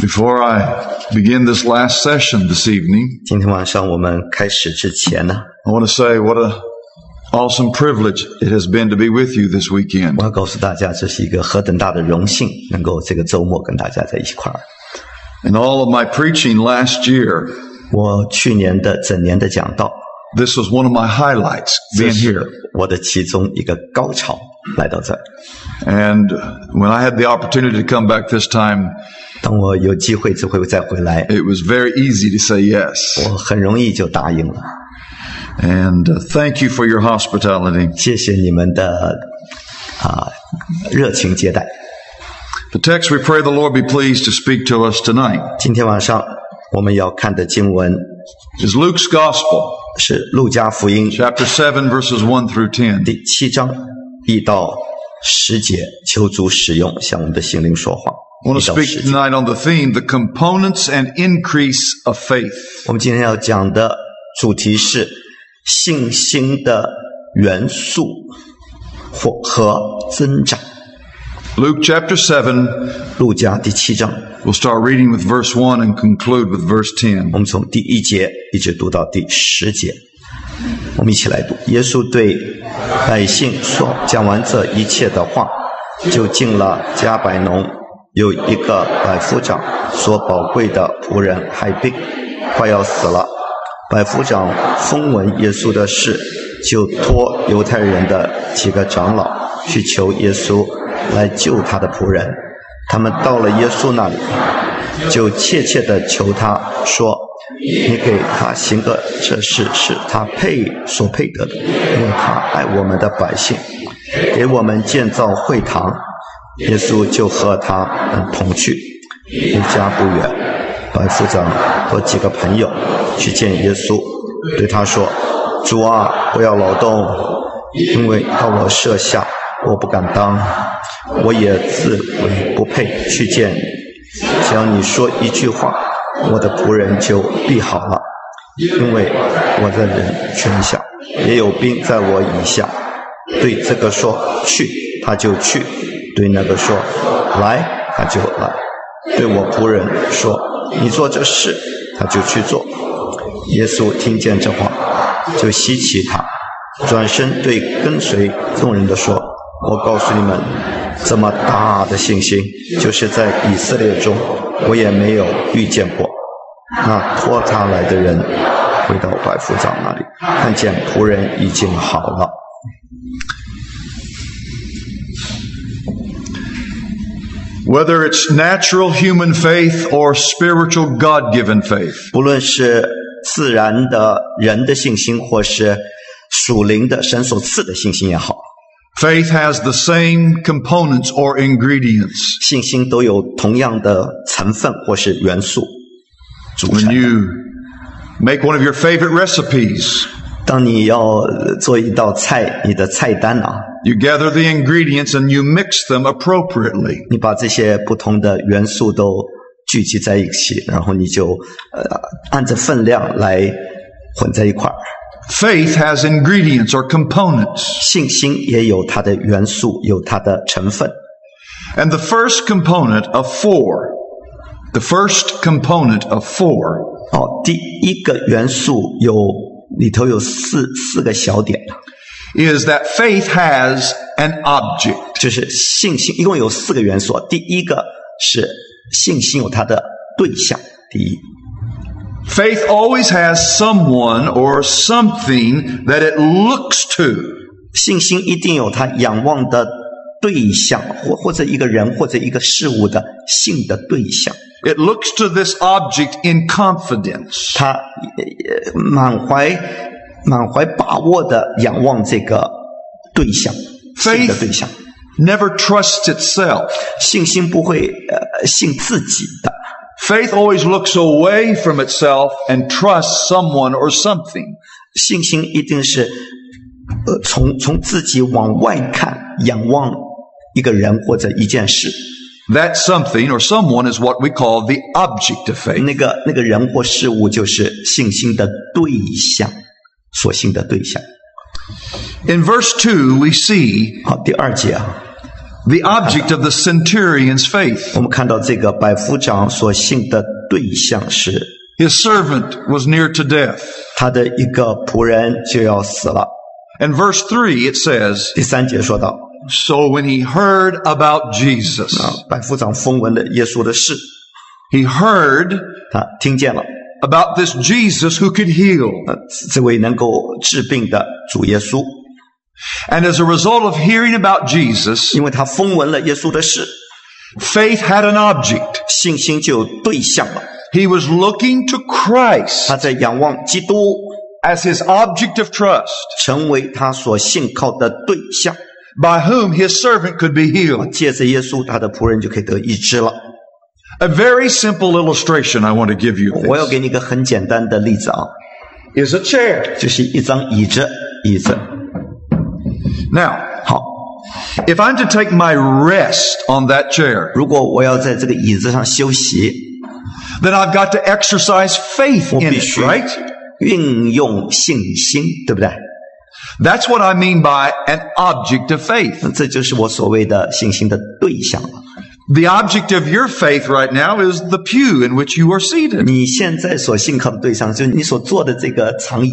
Before I begin this last session this evening, 今天晚上我们开始之前呢， I want to say what a awesome privilege it has been to be with you this weekend. 我要告诉大家，这是一个何等大的荣幸，能够这个周末跟大家在一块儿。 In all of my preaching last year, 我去年的整年的讲道， this was one of my highlights 这 being 是 here. 我的其中一个高潮，来到这儿。 And when I had the opportunity to come back this time, 当我有机会这回再回来， it was very easy to say yes. 我很容易就答应了。 And uh, thank you for your hospitality. 谢谢你们的啊热情接待。 The text we pray the Lord be pleased to speak to us tonight 今天晚上我们要看的经文 is Luke's Gospel, 是路加福音 chapter 7, verses 1 through 10. 第七章一到十节，求主使用向我们的心灵说话。 I want to speak，tonight on the theme, the components and increase of faith. 我们今天要讲的主题是信心的元素或和增长。Luke chapter 7, 路加第七章，we'll start reading with verse 1 and conclude with verse 10. 我们从第一节一直读到第十节，我们一起来读。耶稣对百姓说：“讲完这一切的话，就进了加百农。有一个百夫长所宝贵的仆人害病，快要死了。百夫长风闻耶稣的事，就托犹太人的几个长老去求耶稣来救他的仆人。他们到了耶稣那里，就切切的求他说：“你给他行个这事，是他配所配得的，因为他爱我们的百姓，给我们建造会堂。”耶稣就和他们同去，离家不远。白夫长和几个朋友去见耶稣，对他说：“主啊，不要劳动，因为到我舍下，我不敢当，我也自为不配去见你。只要你说一句话，我的仆人就必好了，因为我的人全下，也有兵在我以下。对这个说去，他就去；对那个说来，他就来；对我仆人说你做这事，他就去做。耶稣听见这话，就稀奇他，转身对跟随众人的说：“我告诉你们，这么大的信心，就是在以色列中，我也没有遇见过。”那托他来的人回到百夫长那里，看见仆人已经好了。Whether it's natural human faith or spiritual God given faith, 不论是自然的人的信心，或是属灵的神所赐的信心也好， faith has the same components or ingredients. 信心都有同样的成分或是元素组 When 成。 you make one of your favorite recipes, 当你要呃做一道菜，你的菜单啊， you gather the ingredients and you mix them appropriately. 你把这些不同的元素都聚集在一起，然后你就呃按着分量来混在一块儿。 Faith has ingredients or components. 信心也有它的元素，有它的成分。 And the first component of four, the first component of four 哦，第一个元素有 里头有四四个小点，is that faith has an object. 就是信心，一共有四个元素。第一个是信心有它的对象，第一，Faith always has someone or something that it looks to. 信心一定有它仰望的对象，或或者一个人或者一个事物的性的对象。It looks to this object in confidence. 他呃满怀满怀把握的仰望这个对象，性的对象。Never trusts itself. 信心不会呃信自己的，Faith always looks away from itself and trusts someone or something. 信心一定是呃从从自己往外看，仰望一个人或者一件事。 That something or someone is what we call the object of faith. 那个那个人或事物就是信心的对象，所信的对象。 In verse 2, we see 好，第二节啊， the object of the centurion's faith. 我们看到这个百夫长所信的对象是 His servant was near to death. 他的一个仆人就要死了。 And verse 3, it says, 第三节说到 So when he heard about Jesus, 啊，百夫长风闻了耶稣的事， he heard 他听见了， about this Jesus who could heal. 呃，这位能够治病的主耶稣， And as a result of hearing about Jesus, 因为他风闻了耶稣的事， faith had an object. 信心就有对象了。 He was looking to Christ 他在仰望基督， as his object of trust, 成为他所信靠的对象。 by whom his servant could be healed. 借着耶稣，他的仆人就可以得医治了。 A very simple illustration I want to give you of 我要 this 给你一个很简单的例子啊， is a chair. 就是一张椅子，椅子。 Now, 好， if I'm to take my rest on that chair, 如果我要在这个椅子上休息， then I've got to exercise faith 我 in 必 it, 须 right? 运用信心，对不对？ That's what I mean by an object of faith. 那这就是我所谓的信心的对象了。 The object of your faith right now is the pew in which you are seated. 你现在所信靠的对象，就是你所坐的这个长椅。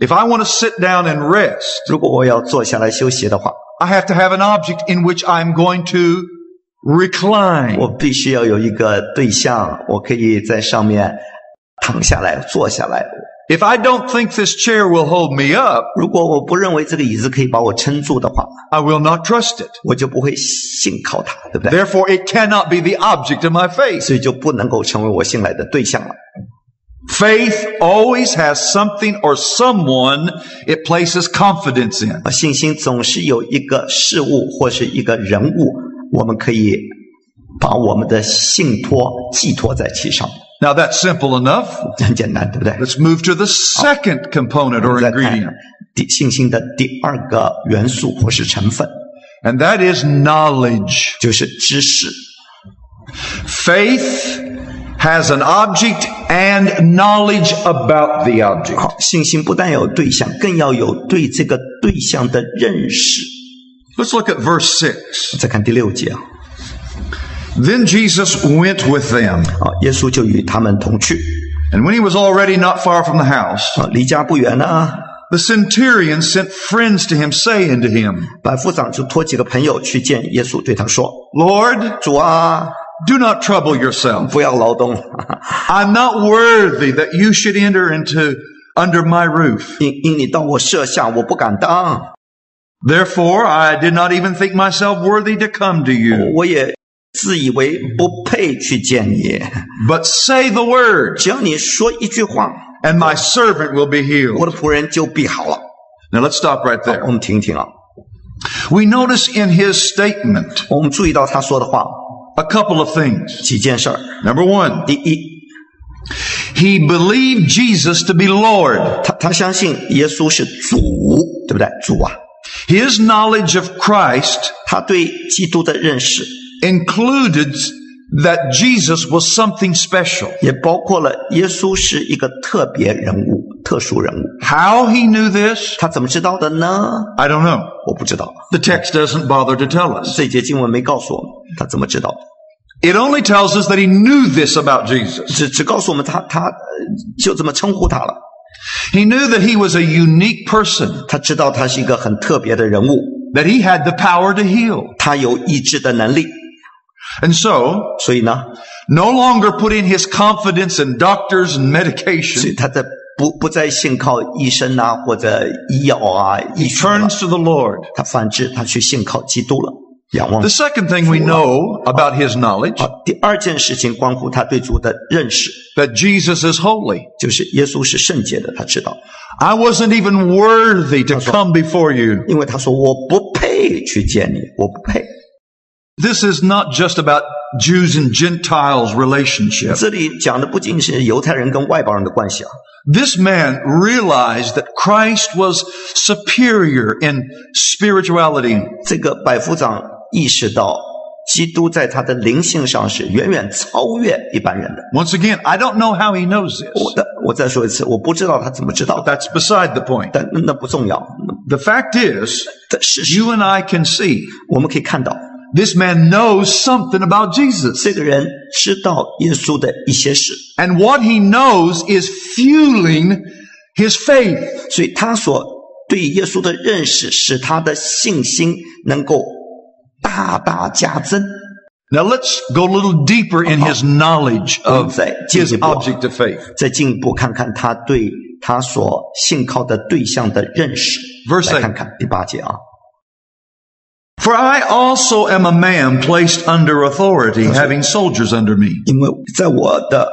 If I want to sit down and rest, 如果我要坐下来休息的话， I have to have an object in which I'm going to recline. 我必须要有一个对象，我可以在上面躺下来、坐下来。 If I don't think this chair will hold me up, 如果我不认为这个椅子可以把我撑住的话， I will not trust it. 我就不会信靠它，对不对？ Therefore, it cannot be the object of my faith. 所以就不能够成为我信赖的对象了。 Faith always has something or someone it places confidence in. 啊，信心总是有一个事物或是一个人物，我们可以把我们的信托寄托在其上， Now that's simple enough. 很简单，对不对？ Let's move to the second component or 再看 ingredient, 第信心的第二个元素或是成分， and that is knowledge. 就是知识。 Faith has an object and knowledge about the object. 好，信心不但有对象，更要有对这个对象的认识。 Let's look at verse 6. 再看第六节啊， Then Jesus went with them, 啊，耶稣就与他们同去， and when he was already not far from the house, 啊，离家不远呢。 the centurion sent friends to him, saying to him, 百夫长就托几个朋友去见耶稣，对他说 Lord,：“ 主啊， do not trouble yourself. 不要劳动， I'm not worthy that you should enter into under my roof. 因因你到我舍下，我不敢当。 Therefore, I did not even think myself worthy to come to you. 我也自以为不配去见你， But say the word, 只要你说一句话， and my servant will be 我 healed. 的仆人就必好了。 Now let's stop right 我 there. 们听一听啊， We notice in his statement 我们注意到他说的话 a couple of things. 几件事儿。 Number one, 第一， he believed Jesus to be Lord. 他他相信耶稣是主，对不对？主啊， His knowledge of Christ 他对基督的认识 included that Jesus was something special. 也包括了耶稣是一个特别人物、特殊人物。 How he knew this, 他怎么知道的呢？ I don't know. 我不知道， The text doesn't bother to tell us. 这节经文没告诉我们他怎么知道的， It only tells us that he knew this about Jesus. 只只告诉我们他他呃就这么称呼他了。 He knew that he was a unique person, 他知道他是一个很特别的人物， that he had the power to heal. 他有医治的能力， And so, 所以呢， no longer putting his confidence in doctors and 所 medication, 以他在不不再信靠医生啊或者医药啊医 he 学了， turns to the Lord. 他反之他去信靠基督了，仰望 The。second thing we know about his knowledge, 好，第二件事情关乎他对主的认识， that Jesus is holy. 就是耶稣是圣洁的，他知道， I wasn't even worthy to come before you. 因为他说我不配去见你，我不配。 This is not just about Jews and Gentiles relationship. 这里讲的不仅是犹太人跟外邦人的关系啊， This man realized that Christ was superior in spirituality. 这个百夫长意识到，基督在他的灵性上是远远超越一般人的。 Once again, I don't know how he knows this. 我的，我再说一次，我不知道他怎么知道 But 的， that's beside the point. 但那那不重要。 The fact is, 但事实 you and I can see 我们可以看到， this man knows something about Jesus. 这个人知道耶稣的一些事， And what he knows is fueling his faith. 所以他所对耶稣的认识，使他的信心能够大大加增。 Now let's go a little deeper in his knowledge of Say, his Jesus. object of faith. 再进一步看看他对他所信靠的对象的认识。 Verse 来 eight. 看看第八节啊， For I also am a man placed under authority, having soldiers under me. 因为在我的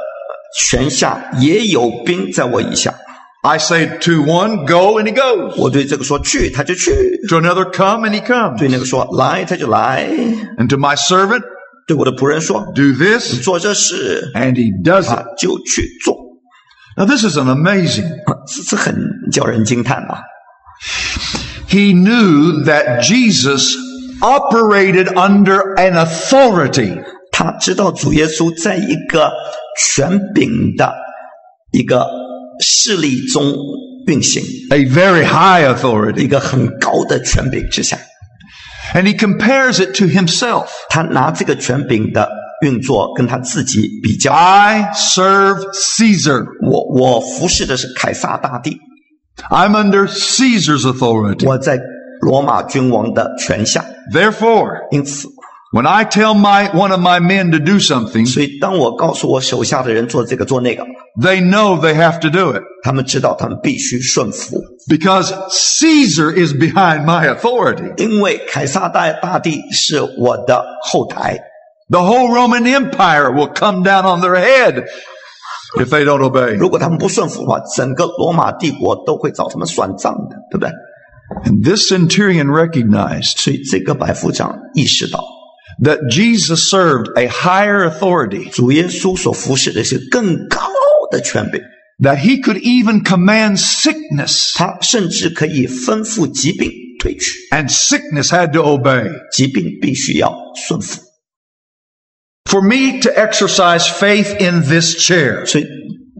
权下也有兵在我以下。 I say to one, go, and he goes. 我对这个说去，他就去； To another, come, and he comes. 对那个说来，他就来； And to my servant, 对我的仆人说 do this, 做这事， and he does 他 it. 就去做。 Now this is an amazing. 这这很叫人惊叹啊！ He knew that Jesus operated under an authority. 他知道主耶稣在一个权柄的一个势力中运行， a very high 一 authority. 个很高的权柄之下。 And he compares it to himself. 他拿这个权柄的运作跟他自己比较。 I serve Caesar. 我我服侍的是凯撒大帝， I'm under Caesar's authority. 我在 罗马君王的权下， Therefore, 因此， when I tell my one of my men to do something, 所以当我告诉我手下的人做这个做那个， they know they have to do it 他们知道他们必须顺服， because Caesar is behind my authority. 因为凯撒大大帝是我的后台， The whole Roman Empire will come down on their head if they don't obey. 如果他们不顺服的话，整个罗马帝国都会找他们算账的，对不对？ And this centurion recognized 所以这个百夫长意识到， that Jesus served a higher authority, 主耶稣所服侍的是更高的权柄， that he could even command sickness, 他甚至可以吩咐疾病退去， and sickness had to obey. 疾病必须要顺服。 For me to exercise faith in this chair, 所以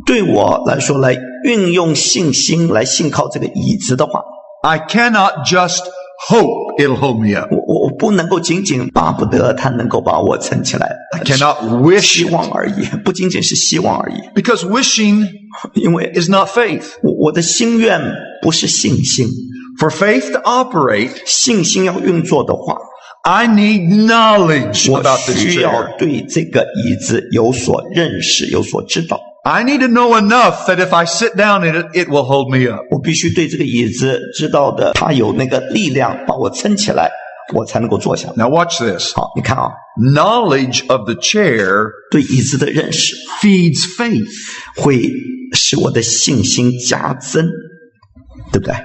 对我来说，来运用信心来信靠这个椅子的话， I cannot just hope it'll hold me up. 我我我不能够仅仅巴不得他能够把我撑起来， I cannot wish 希望而已，不仅仅是希望而已， because wishing 因为 is not faith. 我我的心愿不是信心， For faith to operate, 信心要运作的话， I need knowledge 我 about this 需要 chair. 对这个椅子有所认识，有所知道。 I need to know enough that if I sit down in it, it will hold me up. 我必须对这个椅子知道的，它有那个力量把我撑起来，我才能够坐下来。Now watch this. 好，你看啊，Knowledge of the chair 对椅子的认识 feeds faith. 会使我的信心加增，对不对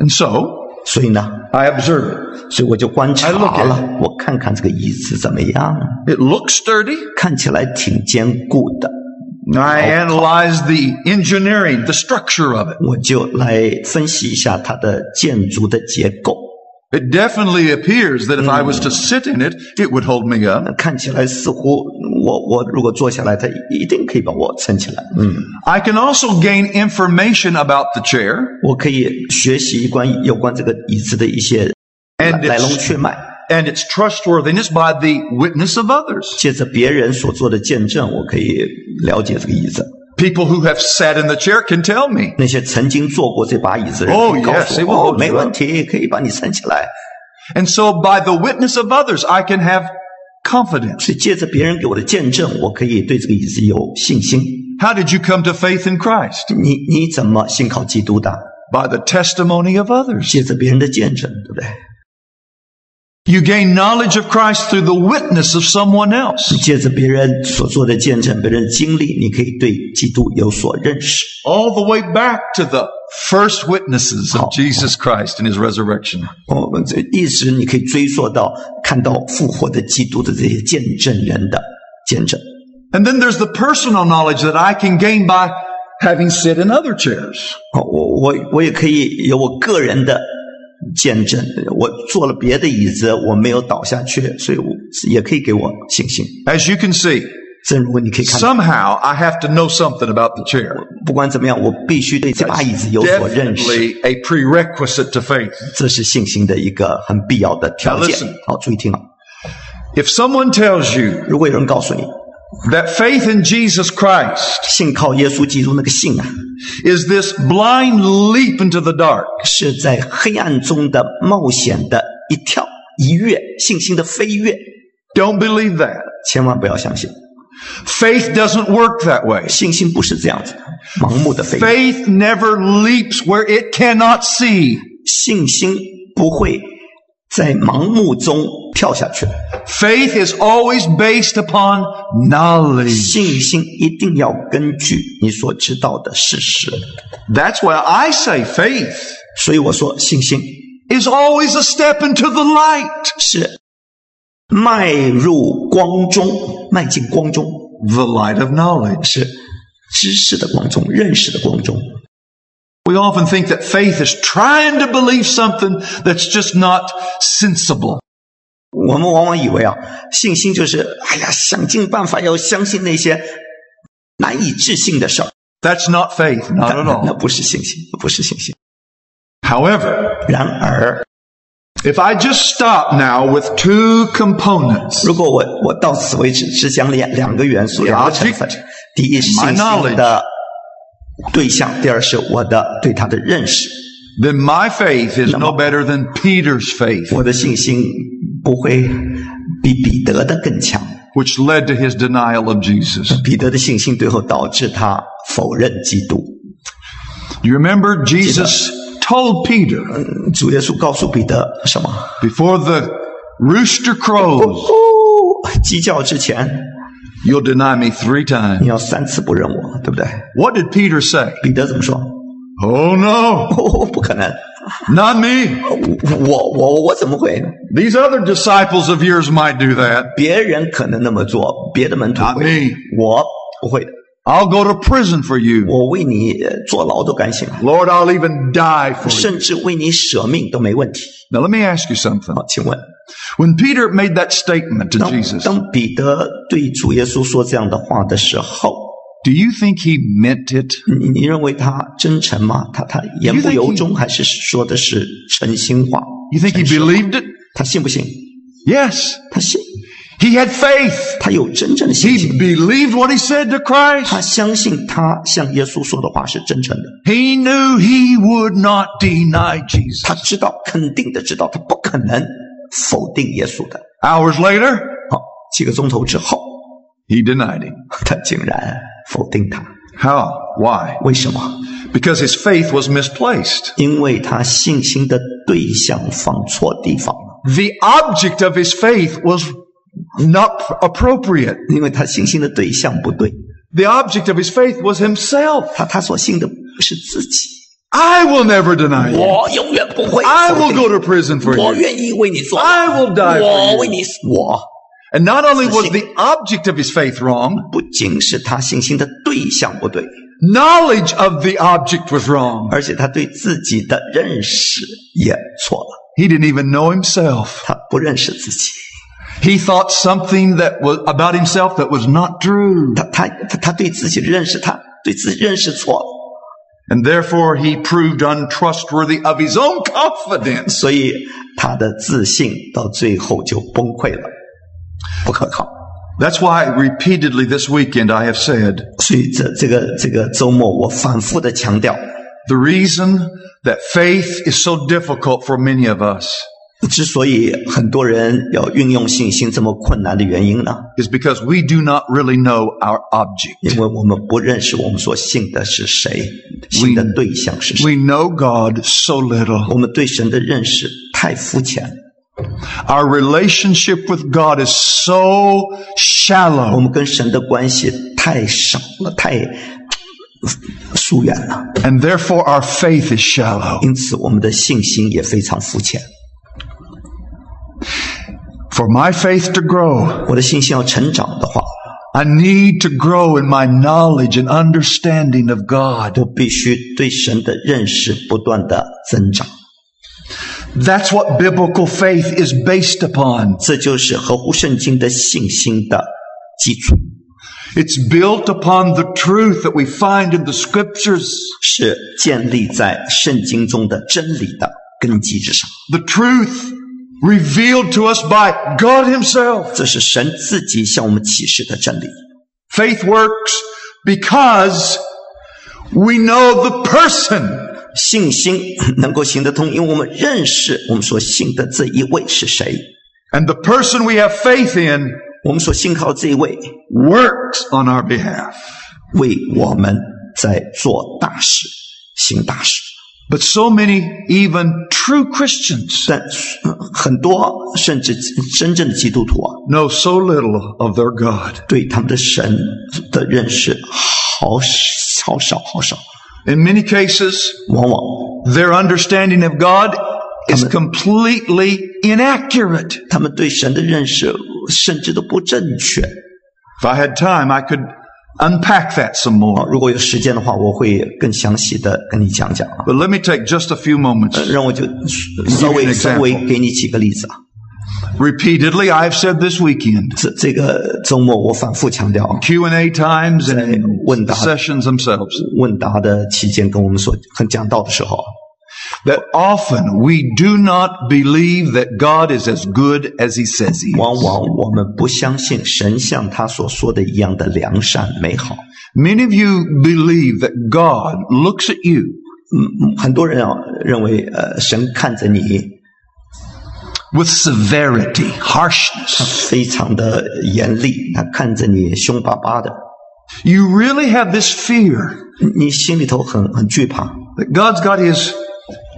？And so, 所以呢，I observe it. 所以我就观察了，我看看这个椅子怎么样，It looks sturdy. 看起来挺坚固的，I analyze the engineering, the structure of it. 我就来分析一下它的建筑的结构。 It definitely appears that if I was to sit in it, it would hold me up. 看起来似乎我我如果坐下来，它一定可以把我撑起来。嗯， I can also gain information about the chair 我可以学习关于有关这个椅子的一些 And 来来龙 it's- 去脉， and its trustworthiness by the witness of others. 借着别人所做的见证，我可以了解这个椅子。 People who have sat in the chair can tell me. 那些曾经坐过这把椅子的人 Oh, 可以告 yes, 诉 it will 我， hold 哦， you 没 up. 问题，可以把你撑起来。 And so by the witness of others, I can have confidence. 是借着别人给我的见证，我可以对这个椅子有信心。 How did you come to faith in Christ? 你你怎么信靠基督的？ By the testimony of others. 借着别人的见证，对不对？ You gain knowledge of Christ through the witness of someone else. 借着别人所做的见证，别人的经历，你可以对基督有所认识。 All the way back to the first witnesses of Jesus Christ and his resurrection. 我们这一直你可以追溯到看到复活的基督的这些见证人的见证。 And then there's the personal knowledge that I can gain by having sit in other chairs. 哦，我我我也可以有我个人的 见证，我坐了别的椅子，我没有倒下去，所以我也可以给我信心。As you can see, 正如你可以看到，somehow I have to know something about the chair. 不管怎么样，我必须对这把椅子有所认识 a prerequisite to faith. 这是信心的一个很必要的条件 listen.。好，注意听啊，If someone tells you 如果有人告诉你，that faith in Jesus Christ 信靠耶稣基督那个信啊， is this blind leap into the dark, 是在黑暗中的冒险的一跳一跃，信心的飞跃， don't believe that. 千万不要相信， Faith doesn't work that way. 信心不是这样子的，盲目的飞跃， Faith never leaps where it cannot see. 信心不会 在盲目中跳下去，Faith is always based upon knowledge. 信心一定要根据你所知道的事实，That's why I say faith 所以我说信心 is always a step into the light. 是迈入光中，迈进光中，The light of knowledge. 是知识的光中，认识的光中。We often think that faith is trying to believe something that's just not sensible. 我们往往以为啊，信心就是哎呀，想尽办法要相信那些难以置信的事儿。 That's not faith, not 那 at 那那 all. 不是信心，不是信心。 However, 然而， if I just stop now with two components, 如果我我到此为止，只讲两两个元素，两个成分 object。第一是 My 信心的 对象，第二是我的对他的认识。 then my faith is no better than Peter's faith, 我的信心不会比彼得的更强。 which led to his denial of Jesus. 彼得的信心最后导致他否认基督。 You remember Jesus told Peter 主耶稣告诉彼得什么？ before the rooster crows, 哦，鸡叫之前， you'll deny me three 你 times. 要三次不认我，对不对？ What did Peter say? 彼得怎么说？ Oh no, 哦，不可能， not me. 我我我怎么会呢？ These other disciples of yours might do that. 别人可能那么做，别的门徒 Not 会 me.，我不会的。 I'll go to prison for you. 我为你呃坐牢都甘心， Lord, I'll even die for you. 甚至为你舍命都没问题。 Now let me ask you something. 好，请问， When Peter made that statement to 当 Jesus, 当彼得对主耶稣说这样的话的时候， do you think he meant it? 你你认为他真诚吗？他他言不由衷，还是说的是诚心话？ You think he 诚实话 believed it? 他信不信？ Yes. 他信， He had faith. 他有真正的信 He 心， believed what he said to Christ. 他相信他向耶稣说的话是真诚的， He knew he would not deny Jesus. 他知道肯定的知道他不可能 否定耶稣的。 Hours later, 好，几个钟头之后， he denied him. 他竟然否定他， How? Why? 为什么？ Because his faith was misplaced. 因为他信心的对象放错地方了， The object of his faith was not appropriate. 因为他信心的对象不对， The object of his faith was himself. 他他所信的是自己。 I will never deny you. 我永远不会 I 否 will 定 go to prison for 我 you. 愿意为你做， I will die 我 for 为 you. 你死，我 And not only was the object of his faith wrong, 不仅是他信心的对象不对， knowledge of the object was wrong. 而且他对自己的认识也错了， He didn't even know himself. 他不认识自己， He thought something that was about himself that was not true. 他他他他对自己的认识，他对自己认识错了， And therefore he proved untrustworthy of his own confidence. 所以他的自信到最后就崩溃了，不可靠。 That's why repeatedly this weekend I have said 所以这这个这个周末，我反复的强调， the reason that faith is so difficult for many of us 之所以很多人要运用信心这么困难的原因呢，is because we do not really know our object. 因为我们不认识我们所信的是谁，信的对象是谁。We know God so little. 我们对神的认识太肤浅，Our relationship with God is so shallow. 我们跟神的关系太少了，太疏远了，And therefore our faith is shallow. 因此我们的信心也非常肤浅。For my faith to grow, 我的信心要成长的话， I need to grow in my knowledge and understanding of God. 我必须对神的认识不断的增长。 That's what biblical faith is based upon. 这就是合乎圣经的信心的基础， It's built upon the truth that we find in the scriptures. 是建立在圣经中的真理的根基之上。 The truth revealed to us by God Himself. 这是神自己向我们启示的真理。 Faith works because we know the person. 信心能够行得通，因为我们认识我们所信的这一位是谁， And the person we have faith in 我们所信靠这一位 works on our behalf. 为我们在做大事、行大事。 But so many, even true Christians, 但呃很多甚至真正的基督徒啊， know so little of their God. 对他们的神的认识好好少好少， In many cases, 往往 their understanding of God is completely inaccurate. 他们对神的认识甚至都不正确。 If I had time, I could unpack that some 啊，more. 如果有时间的话，我会更详细的跟你讲讲啊。But let me take just a few moments. 让我就稍微稍微给你几个例子啊。Repeatedly, I have said this weekend, 这这个周末我反复强调啊，Q&A times and 问答。sessions themselves, 问答的期间跟我们所很讲到的时候啊，that often we do not believe that God is as good as He says He 往 is. 往我们不相信神像他所说的一样的良善美好。 Many of you believe that God looks at you 嗯，嗯很多人啊认为，呃，神看着你 with severity, harshness. 非常的严厉，他看着你凶巴巴的， You really have this fear 你心里头很很惧怕。 that God's got His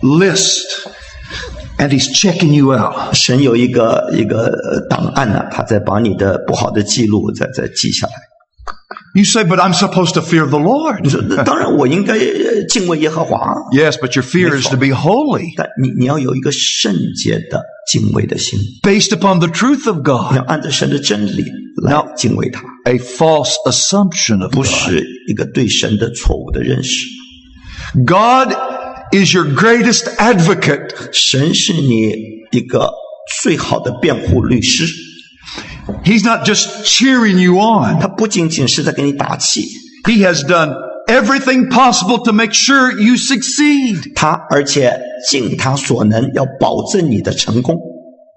list and He's checking you out. 神有一个一个呃档案呢、他在把你的不好的记录再再记下来。 You say, but I'm supposed to fear the 你 Lord. 说，那当然我应该呃敬畏耶和华， Yes, but your fear is to be holy, 但你你要有一个圣洁的敬畏的心， based upon the truth of 你 God, 要按照神的真理来敬畏他， a false assumption of 不 God. 是一个对神的错误的认识。 God is your greatest advocate. 神是你一个最好的辩护律师， He's not just cheering you on. 他不仅仅是在给你打气， He has done everything possible to make sure you succeed. 他而且尽他所能要保证你的成功。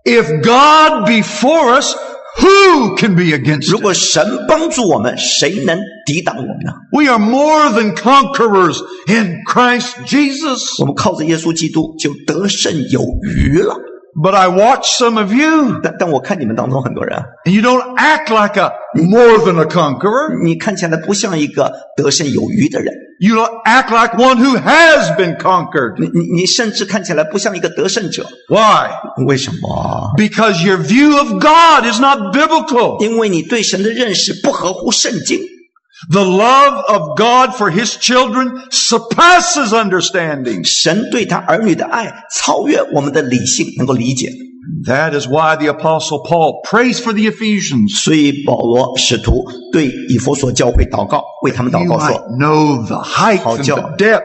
If God be for us, who can be against 如果神帮助我们，谁能抵挡我们呢？We are more than conquerors in Christ Jesus. 我们靠着耶稣基督就得胜有余了。But I watch some of you, 但但我看你们当中很多人啊， and you don't act like a more than a conqueror. 你看起来不像一个得胜有余的人， You don't act like one who has been conquered. 你你你甚至看起来不像一个得胜者。 Why? 为什么？ Because your view of God is not biblical. 因为你对神的认识不合乎圣经。 The love of God for His children surpasses understanding. 神对他儿女的爱超越我们的理性能够理解， That is why the Apostle Paul prays for the Ephesians. 所以保罗使徒对以弗所教会祷告，为他们祷 You 告 might 说： know the height and 好叫 the depth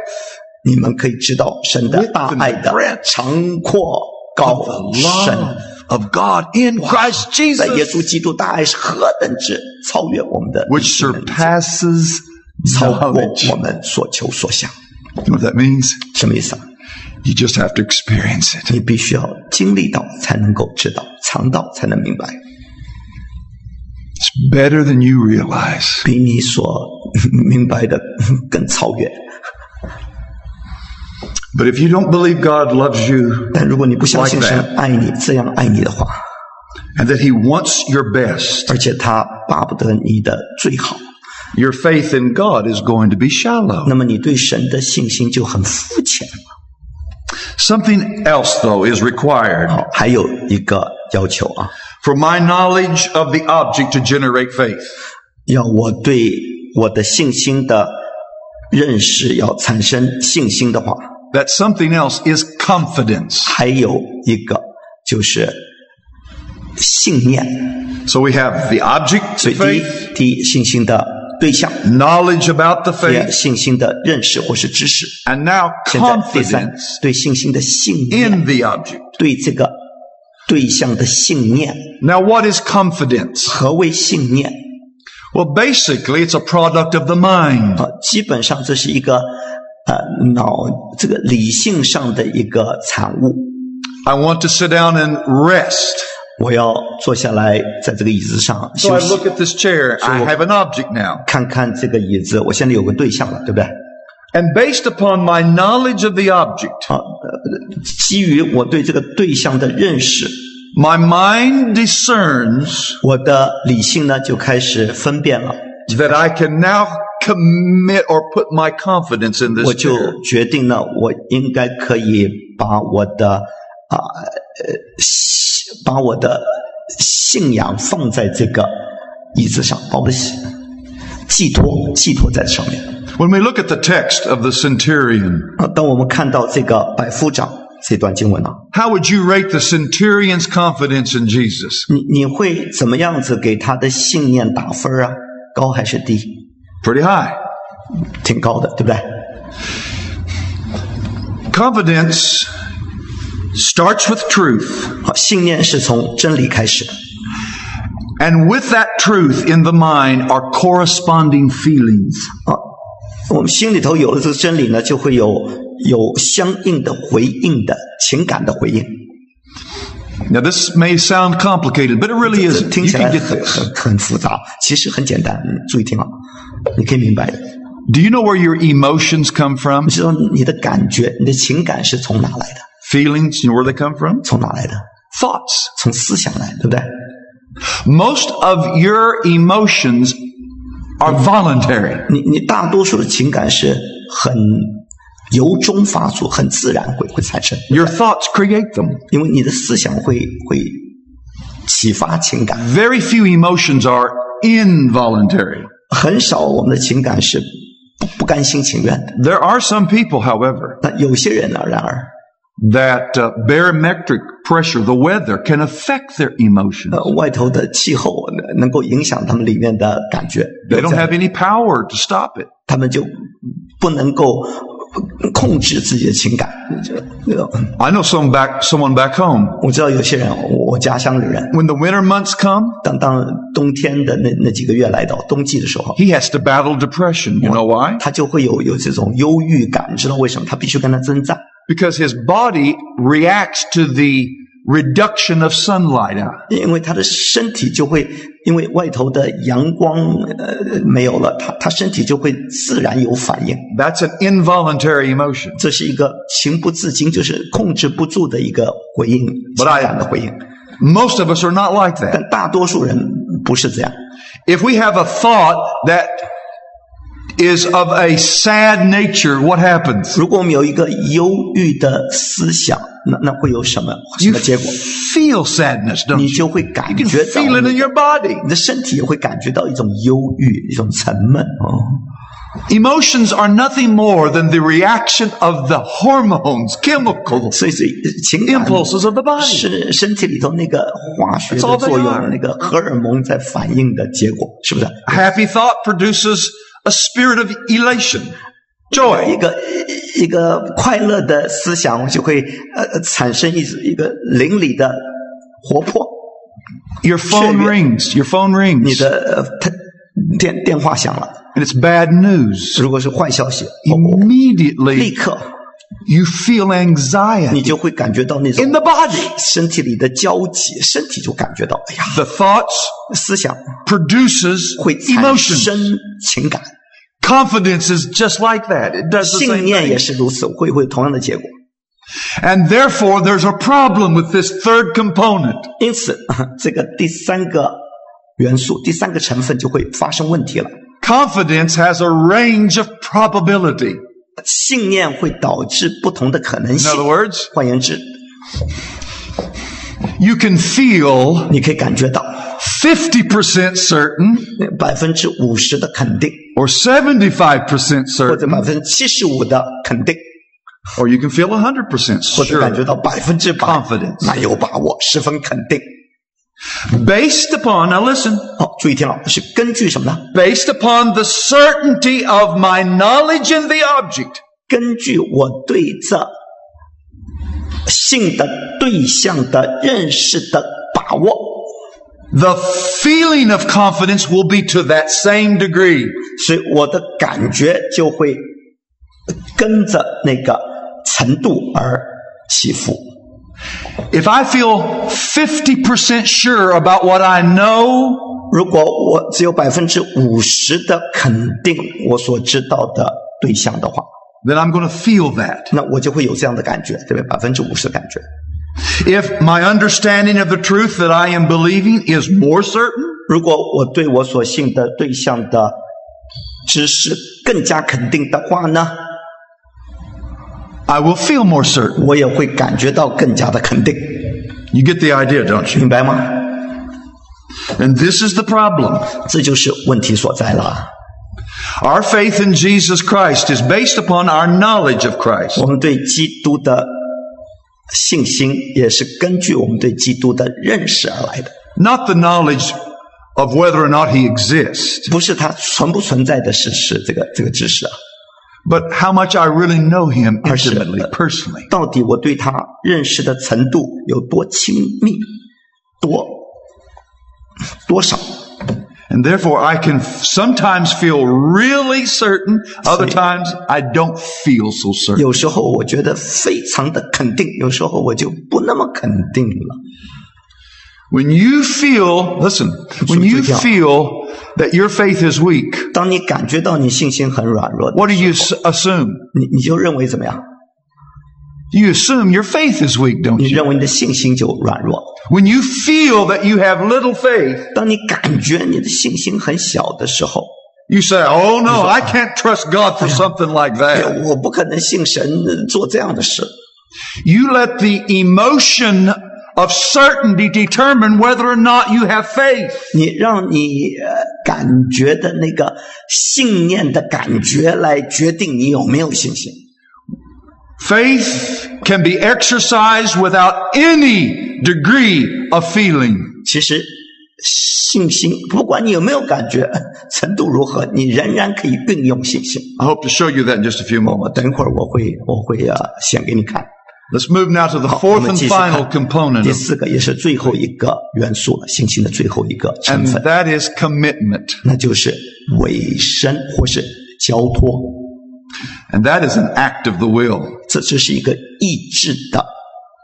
你们可以知道神的大爱的长阔高 of the 深。 love of God in Christ 在耶 Jesus, 稣基督大爱是何等之超越我们的理 which 性能力 surpasses 超过 knowledge. 我们所求所想。 You know what that means? 什么意思啊？ You just have to experience it. 你必须要经历到才能够知道，尝到才能明白， It's better than you realize. 比你所明白的更超越。 But if you don't believe God loves you 但如果你不相信 Like 神爱你这样爱你的话， and that He wants your best, 而且他巴不得你的最好， your faith in God is going to be shallow. 那么你对神的信心就很肤浅。 Something else, though, is required 好，还有一个要求啊， for my knowledge of the object to generate faith. 要我对我的信心的认识要产生信心的话， That something else is confidence. 还有一个就是信念。 So we have the object 所 of 以第一 faith, 第一信心的对象， knowledge about the 第二 faith, 信心的认识或是知识， and now 现在第三 confidence 对信心的信念， in the object. 对这个对象的信念。 Now, what is confidence? 何谓信念？ Well, basically, it's a product of the mind. 啊，基本上这是一个 呃脑这个理性上的一个产物。I want to sit down and rest. 我要坐下来，在这个椅子上 So I，look at this chair. I have an object now. 看看这个椅子。我现在有个对象了，对不对？And based upon my knowledge of the object, 啊，呃基于我对这个对象的认识，my mind discerns 我的理性呢就开始分辨了，that I can now commit or put my confidence in 我 this 就 chair. 决定呢，我应该可以把我的啊呃信把我的信仰放在这个椅子上，把我的寄托寄托在上面。 When we look at the text of the centurion, 啊，当我们看到这个百夫长这段经文呢、 how would you rate the centurion's confidence in Jesus? 你你会怎么样子给他的信念打分啊？高还是低？ Pretty high. 挺高的，对不对？ Confidence starts with truth. 好，信念是从真理开始的， And with that truth in the mind are corresponding feelings. 啊，我们心里头有了这个真理呢，就会有有相应的回应的情感的回应。 Now, this may sound complicated, but it really 这 isn't. 听 You 起来 can get 很 this. 很很复杂，其实很简单。嗯，注意听啊， 你可以明白的。 Do you know where your emotions come from? 你知道你的感觉、你的情感是从哪来的？ Feelings, you know where they come from? 从哪来的？ Thoughts. 从思想来，对不对？ Most of your emotions are voluntary. 你你大多数的情感是很由衷发出，很自然会会产生， Your thoughts create them. 因为你的思想会会启发情感。 Very few emotions are involuntary. 很少我们的情感是不不甘心情愿的。 There are some people, however, 那有些人呢，然而 that uh, barometric pressure, the weather, can affect their emotions. 呃，外头的气候能能够影响他们里面的感觉， They 有 don't 这样 have any power to stop it. 他们就不能够 控制自己的情感。就那个， I know some back, someone back home. 我知道有些人，我家乡的人， When the winter months come, 当当冬天的那那几个月来到冬季的时候， he has to battle depression. You know why? 他就会有有这种忧郁感，你知道为什么？他必须跟他征战， Because his body reacts to the reduction of sunlight out. 因为他的身体就会因为外头的阳光呃没有了，他他身体就会自然有反应。That's an involuntary emotion. 这是一个情不自禁，就是控制不住的一个回应，情 But I- 感的回应。Most of us are not like that. 但大多数人不是这样。If we have a thought that is of a sad nature, what happens? 如果我们有一个忧郁的思想，那那会有什么什 You 么结果？ feel sadness, don't 你 you? 就会感 You can 觉到 feel it in 你 your body. 你的身体也会感觉到一种忧郁、一种沉闷哦。 Emotions are nothing more than the reaction of the hormones, chemicals, 所以，所以情感 impulses of the body. 是身体里头那个化学 It's 的 all they 作用 are.，那个荷尔蒙在反应的结果，是不是？ Happy thought produces a spirit of elation, 一 joy. 个一个快乐的思想就会呃产生一一个邻里的活泼。Your phone rings. Your phone rings. 你的呃他电电话响了，And it's bad news. 如果是坏消息，Immediately 立刻 you feel 你 anxiety 你就会感觉到那种 in the body. 身体里的焦急，身体就感觉到，哎呀，The thoughts 思想 produces 会产.生情感，Confidence is just like that. It does the 信 same 念也 thing. 是如此，会会有同样的结果。 And therefore, there's a problem with this third component. 因此，这个第三个元素、第三个成分就会发生问题了。 Confidence has a range of probability. 信念会导致不同的可能 In 性。 other words, 换言之， you can feel 你可以感觉到50% certain 百分之五十的肯定， or 75% 或者 certain, 百分之七十五的肯定， or you can feel 100% 或者感觉 sure. 到百分之百 Confidence 那有把握，十分肯定。 Based upon, now listen, 好，注意听了，是根据什么呢？ based upon the certainty of my knowledge in the object. 根据我对这性的对象的认识的把握， The feeling of confidence will be to that same degree. 所以我的感觉就会跟着那个程度而起伏。If I feel 50% sure about what I know, 如果我只有百分之五十的肯定我所知道的对象的话，then I'm going to feel that. 那我就会有这样的感觉，对不对？百分之五十的感觉。If my understanding of the truth that I am believing is more certain, 如果我对我所信的对象的知识更加肯定的话呢， I will feel more certain. 我也会感觉到更加的肯定， You get the idea, don't you? 明白吗？ And this is the problem. 这就是问题所在了。 Our faith in Jesus Christ is based upon our knowledge of Christ. 我们对基督的 信心也是根据我们对基督的认识而来的，not the knowledge of whether or not he exists, 不是他存不存在的事实，这个这个知识啊，but how much I really know him intimately, personally. 到底我对他认识的程度有多亲密，多多少？And therefore, I can sometimes feel really certain, other See. times I don't feel so certain. 有时候我觉得非常的肯定，有时候我就不那么肯定了。 When you feel, listen, when you feel that your faith is weak, 当你感觉到你信心很软弱的 what do you s- assume? 你你就认为怎么样？ You assume your faith is weak, don't 你 you? 认为你的信心就软弱。 When you feel that you have little faith, 当你感觉你的信心很小的时候， you say, Oh no, I can't trust God for something like 哎 that. 我不可能信神呃做这样的事。 You let the emotion of certainty determine whether or not you have faith. 你让你呃感觉的那个信念的感觉来决定你有没有信心。 Faith can be exercised without any degree of feeling. 其实信心，不管你有没有感觉程度如何，你仍然可以运用信心。 I hope to show you that in just a few 我 moments. 等一会儿我会我会啊显给你看。 Let's move now to the 好，我 fourth 们 and 继续 final 看 component, 第 of- 四个也是最后一个元素了，信心的最后一个成 and 分， that is commitment. 那就是委身或是交托。 And that is an act of the will. 这只是一个意志的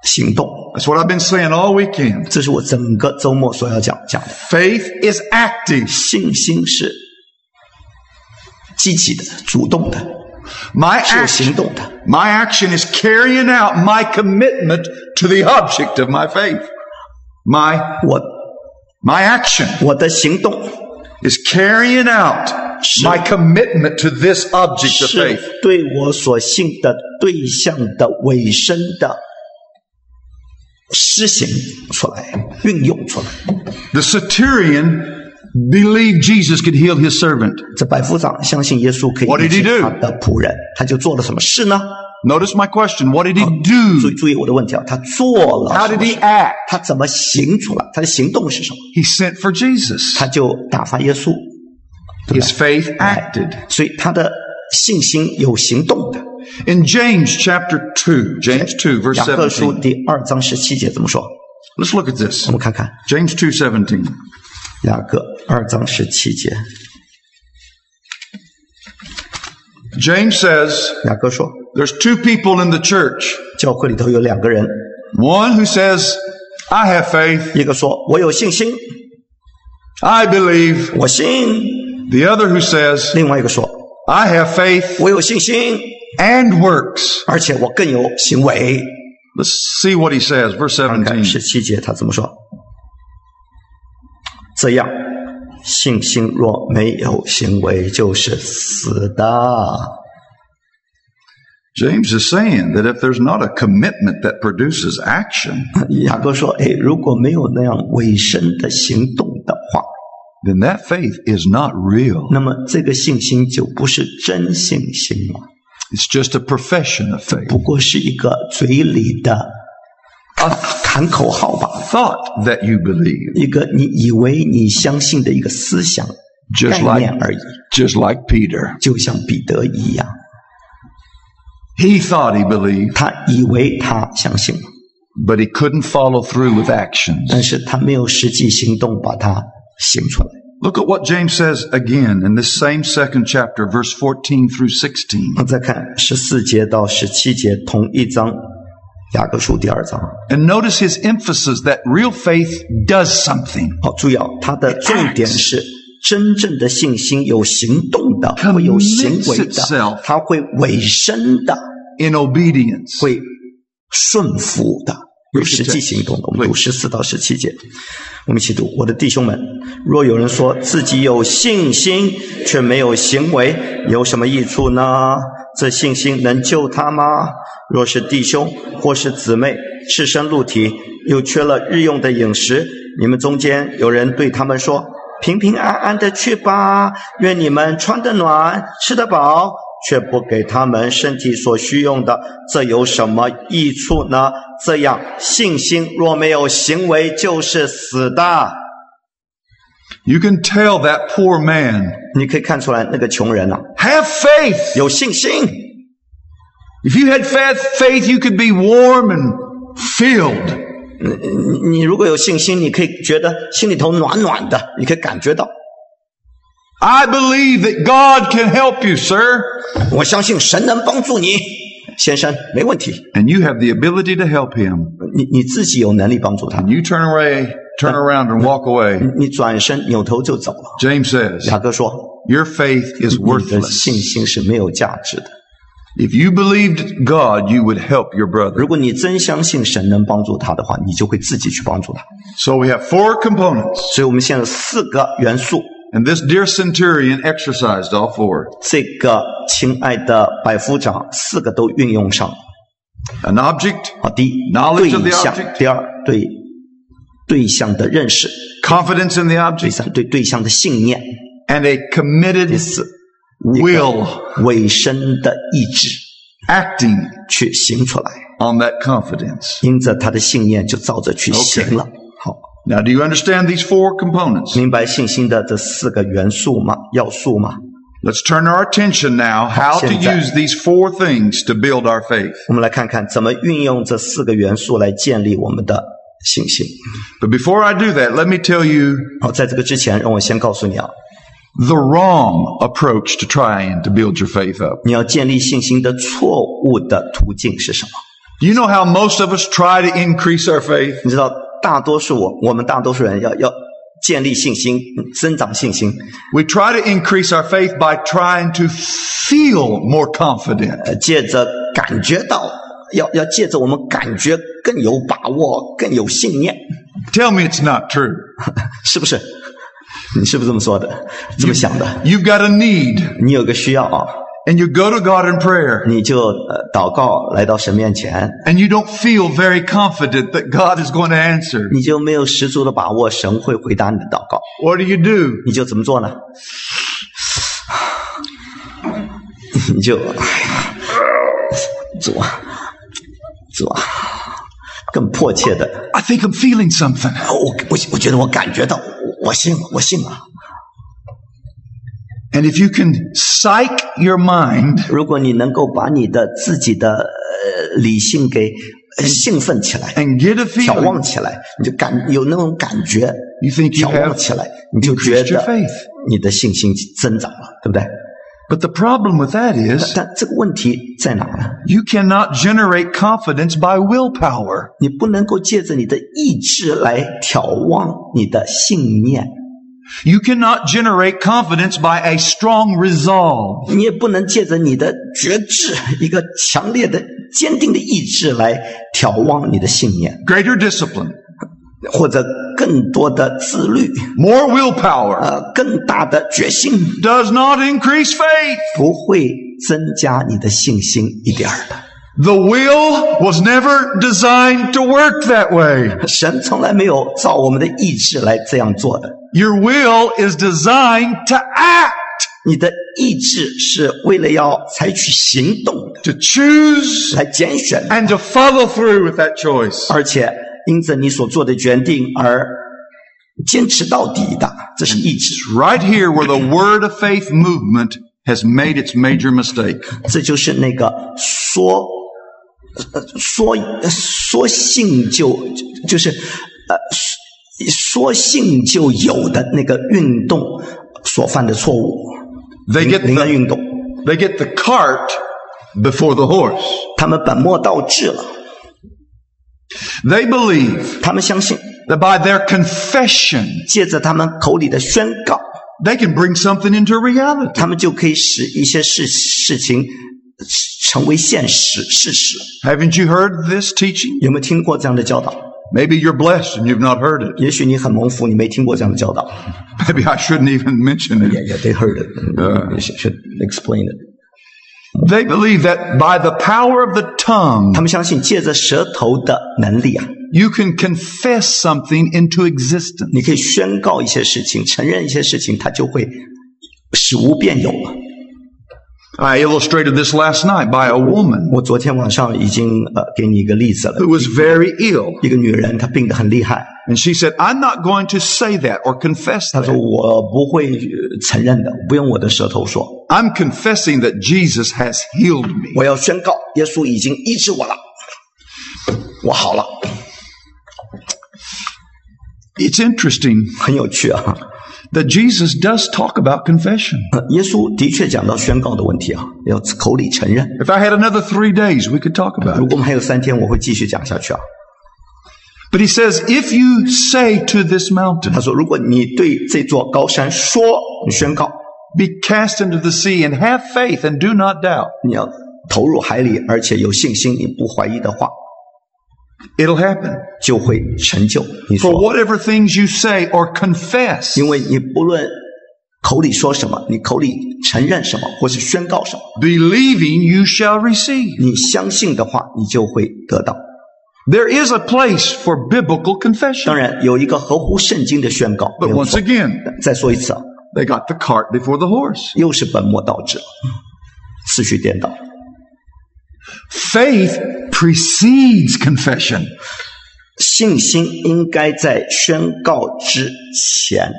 行动， That's what I've been saying all weekend. 这是我整个周末所要讲讲的。 Faith is active. 信心是积极的、主动的， My 是有 action, 行动的。 my action is carrying out my commitment to the object of my faith. My, 我 my action 我的行动 is carrying out my commitment to this object of 是 faith. 对我所信的对象的委身的施行出来、运用出来。 The centurion believed Jesus could heal his servant. 这百夫长相信耶稣可以 What did 医 he 治 do? 他的仆人，他就做了什么事呢？ Notice my question. What did he 注 do? 意注意我的问题啊，他做了 How 什 did 么 he 事？ act? 他怎么行出来？他的行动是什么？ He sent for Jesus. 他就打发耶稣， His faith acted. 所以他的信心有行动的。 In James chapter 2, James 2 verse 雅各书 17. 第二章十七节怎么说？ Let's look at this. 我们看看 James 2:17. 雅各二章十七节， James says 雅各说， there's two people in the church. 教会里头有两个人， One who says, I have faith, 一个说我有信心， I believe. 我信； The other who says, 另外一个说 I have faith 我有信心， and works. 而且我更有行为。 Let's see what he says. Verse 看十 17. 七节他怎么说？这样，信心若没有行为，就是死的。 James is saying that if there's not a commitment that produces action, 雅各说：“哎，如果没有那样委身的行动的话， then that faith is not real. 那么这个信心就不是真信心了， It's just a profession of faith. 不过是一个嘴里的啊喊口号吧， Thought that you believe, 一个你以为你相信的一个思想 just 概念 like 而已， just like Peter. 就像彼得一样， He thought he believed, 他以为他相信了， but he couldn't follow through with actions. 但是他没有实际行动把它 行出来。 Look at what James says again in this same second chapter, verse 14 through 16. 我再看十四节到十七节，同一章 雅各书第二章。 And notice his emphasis that real faith does something. 好，注意啊，它的重点是真正的信心有行动的， Commits 会有行为 itself 的，它会委身的， in obedience. 会顺服的， 有实际行动的。我们读十四到十七节，我们一起读。我的弟兄们，若有人说自己有信心，却没有行为，有什么益处呢？这信心能救他吗？若是弟兄或是姊妹赤身露体，又缺了日用的饮食，你们中间有人对他们说：“平平安安的去吧，愿你们穿得暖，吃得饱。”却不给他们身体所需用的，这有什么益处呢？这样信心若没有行为，就是死的。You can tell that poor man, 你可以看出来，那个穷人啊，have faith. 有信心。If you had faith, faith, you could be warm and filled. 你你如果有信心，你可以觉得心里头暖暖的，你可以感觉到。I believe that God can help you, sir. 我相信神能帮助你，先生，没问题。 And you have the ability to help him. 你你自己有能力帮助他 And，you turn away, turn around and walk away. 你转身扭头就走了。 James says, 雅各说， your faith is 你的 worthless. 信心是没有价值的。 If you believed God, you would help your brother. 如果你真相信神能帮助他的话，你就会自己去帮助他。 So we have four components. 所以，我们现在有四个元素。 And this dear centurion exercised all four. 这个亲爱的百夫长，四个都运用上了。 An object, 好，第一， Knowledge of the 对象 object.；第二，对对象的认识； confidence in the 第 object, 三，对对象的信念； and a 第 committed 四， will 委身的意志 acting 去行出来， on that confidence. 因着他的信念就照着去行了。好， Now, do you understand these four components? 明白信心的这四个元素吗？要素吗？ Let's turn our attention now how to 现在。 use these four things to build our faith. 我们来看看怎么运用这四个元素来建立我们的信心。 But before I do that, let me tell you 好，在这个之前，让我先告诉你啊， the wrong approach to trying to build your faith up. 你要建立信心的错误的途径是什么？ Do you know how most of us try to increase our faith? 你知道， 大多数我我们大多数人要要建立信心、嗯增长信心，We try to increase our faith by trying to feel more confident. 呃，借着感觉到，要要借着我们感觉更有把握、更有信念，Tell me it's not true. 是不是？你是不是这么说的？这么想的？You've got a need 你有个需要啊，and you go to God in prayer 你就呃祷告来到神面前，and you don't feel very confident that God is going to answer. 你就没有十足的把握神会回答你的祷告，What do you do? 你就怎么做呢？你就哎呀，主啊，主啊，更迫切的，I think I'm feeling something. 我我我觉得我感觉到，我我信了，我信了。And if you can psych your mind 如果你能够把你的自己的呃理性给呃兴奋起来，and get a 眺望起来，你就感有那种感觉，you think you 眺望起来，你就觉得你的信心增长了，对不对？But the problem with that is 但这个问题在哪呢？you cannot generate confidence by willpower. 你不能够借着你的意志来眺望你的信念，You cannot generate confidence by a strong resolve. 你也不能借着你的觉知，一个强烈的、坚定的意志来眺望你的信念， Greater discipline, 或者更多的自律， more willpower 呃，更大的决心， does not increase faith. 不会增加你的信心一点儿的。 The will was never designed to work that way. 神从来没有照我们的意志来这样做的。 Your will is designed to act, 你的意志是为了要采取行动的， to choose 来拣选， and to follow through with that choice. 而且因着你所做的决定而坚持到底的，这是意志。 Right here where the word of faith movement has made its major mistake. 这就是那个说呃 说说信就就是呃说信就有的那个运动所犯的错误。They get the, 运动，they get the cart before the horse. 他们本末倒置了。They believe 他们相信，that by their confession, 借着他们口里的宣告，they can bring something into reality. 他们就可以使一些事事情成为现实事实。 Haven't you heard this teaching? 有没有听过这样的教导？ Maybe you're blessed and you've not heard it. 也许你很蒙福，你没听过这样的教导。 Maybe I shouldn't even mention it. Yeah, yeah, they heard it. You should should explain it. They believe that by the power of the tongue, 他们相信借着舌头的能力啊， you can confess something into existence. 你可以宣告一些事情，承认一些事情，它就会使无变有了。 I illustrated this last night by a woman 我昨天晚上已经呃给你一个例子了 who，was very ill. 一个女人她病得很厉害， And she said, I'm not going to say that or confess 她说 that. 我不会呃承认的，不用我的舌头说， I'm confessing that Jesus has healed me. 我要宣告耶稣已经医治我了，我好了， It's interesting 很有趣啊。 that Jesus does talk about confession. 呃耶稣的确讲到宣告的问题啊，要口里承认。 If I had another three days, we could talk about 如 it. 果我们还有三天，我会继续讲下去啊。 But he says, if you say to this mountain, 他说，如果你对这座高山说，你宣告， be cast into the sea and have faith and do not doubt, 你要投入海里，而且有信心，你不怀疑的话， it'll happen. 就会成就。你 For 说， whatever things you say or confess, 因为你不论口里说什么，你口里承认什么，或是宣告什么， believing you shall receive. 你相信的话，你就会得到。 There is a place for biblical 当 confession. 然，有一个合乎圣经的宣告。 But 没有 once 错 again, 再说一次啊， they got the cart before the horse. 又是本末倒置，次序颠倒。 Faith precedes confession. 信心应该在宣告之前，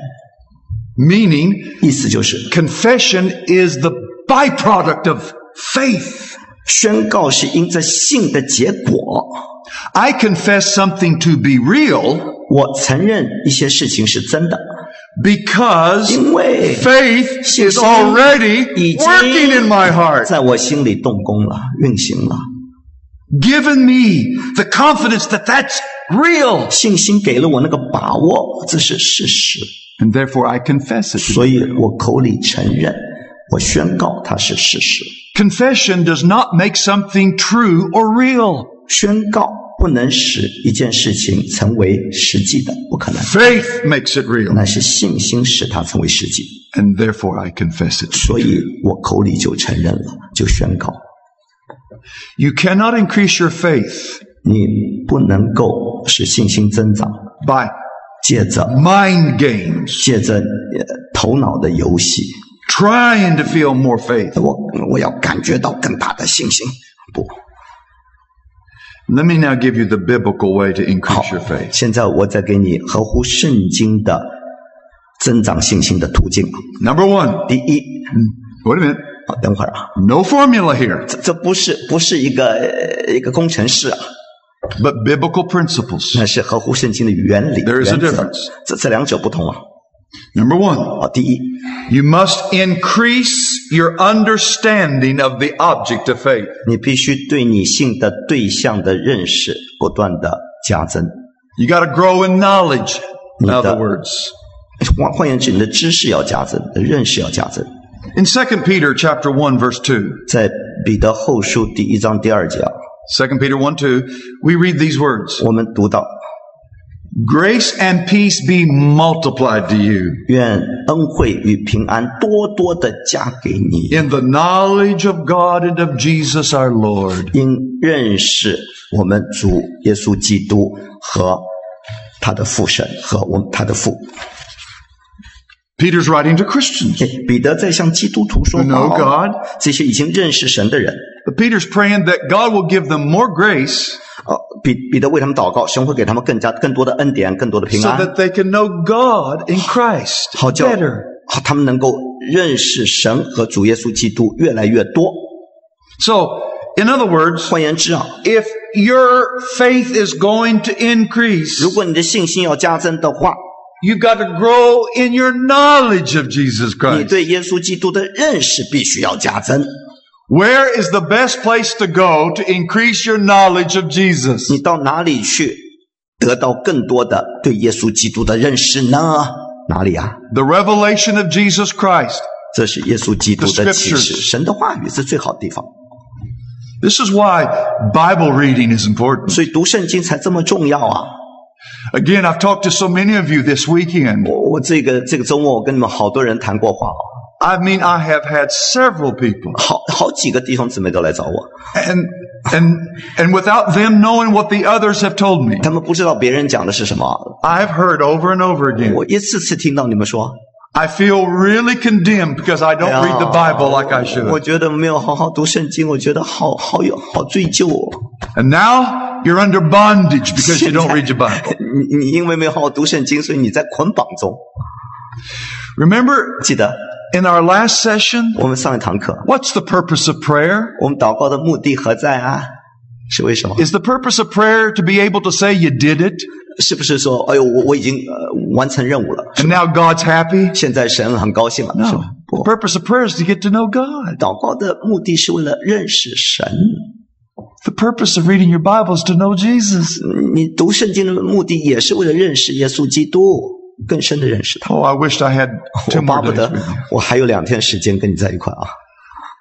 Meaning, 意思就是 confession is the byproduct of faith. 宣告是因着信的结果。 I confess something to be real 我承认一些事情是真的， because 因为 faith is 信心 already 已经 working in my heart, 在我心里动工了，运行了。 given me the confidence that that's real. 信心给了我那个把握，这是事实， And therefore I confess it. 所以我口里承认，我宣告它是事实。 Confession does not make something true or real. 宣告 不能使一件事情成为实际的，不可能。Faith makes it real. 那是信心使它成为实际，And therefore I confess it. 所以我口里就承认了，就宣告。You cannot increase your faith 你不能够使信心增长，by 借着 mind games, 借着呃头脑的游戏，trying to feel more faith. 我我要感觉到更大的信心。不 Let me now give you the biblical way to 好 increase your faith.，现在我再给你合乎圣经的增长信心的途径。 Number one, 第一， wait a minute, 啊，等会儿啊， no formula here, 这这不是不是一个呃一个工程师啊， but biblical principles. 那是合乎圣经的原理 There is a 原则 difference.。这这两者不同啊。 Number one, 好，第一， you must increase your understanding of the object of faith. 你必须对你信的对象的认识不断的加增。 You got to grow in knowledge. In Need other that. words, 换换言之，你的知识要加增，你的认识要加增。 in 2 Peter chapter 1 verse 2, 在彼得后书第一章第二节啊， 2 Peter 1 2, we read these words. 我们读到： Grace and peace be multiplied to you 愿恩惠与平安多多的加给你， in the knowledge of God and of Jesus our Lord. 因认识我们主耶稣基督和他的父神和我们他的父。 Peter's writing to Christians. 彼得在向基督徒说 Who know 话， God. 这些已经认识神的人， But Peter's praying that God will give them more grace 呃，彼彼得为他们祷告，神会给他们更加更多的恩典，更多的平 so 安，that they can know God in Christ 好叫 better. 好他们能够认识神和主耶稣基督越来越多。So, in other words, 换言之啊，if your faith is going to increase, 如果你的信心要加增的话，you've got to grow in your knowledge of Jesus 你 Christ. 你对耶稣基督的认识必须要加增。Where is the best place to go to increase your knowledge of Jesus? 你到哪里去得到更多的对耶稣基督的认识呢？哪里啊？ The revelation of Jesus Christ. 这是耶稣基督的 The 启示， scriptures 神的话语是最好的地方， This is why Bible reading is important. 所以读圣经才这么重要啊！ Again, I've talked to so many of you this weekend. 我我这个这个周末我跟你们好多人谈过话哦， I mean, I have had several people 好好几个弟兄姊妹都来找我， and, and, and without them knowing what the others have told me, 他们不知道别人讲的是什么， I've heard over and over again. 我一次次听到你们说， I feel really condemned because I don't read the Bible like I 我 should. 觉得没有好好读圣经，我觉得好好有好罪疚哦。 And now you're under bondage because you don't read your Bible. 你你因为没有好好读圣经，所以你在捆绑中。 Remember 记得 in our last session, 我们上一堂课， what's the purpose of prayer? 我们祷告的目的何在啊？是为什么？ Is the purpose of prayer to be able to say you did it 是不是说，哎呦，我我已经呃完成任务了， and now God's happy? 现在神很高兴了，是 No. 吧？ The 不， purpose of prayer is to get to know God. 祷告的目的是为了认识神。 The purpose of reading your Bible is to know Jesus. 你读圣经的目的也是为了认识耶稣基督， 更深的认识他。 Oh, I wished I had 我 two 巴 more 不 days 得 with you. 我还有两天时间跟你在一块啊！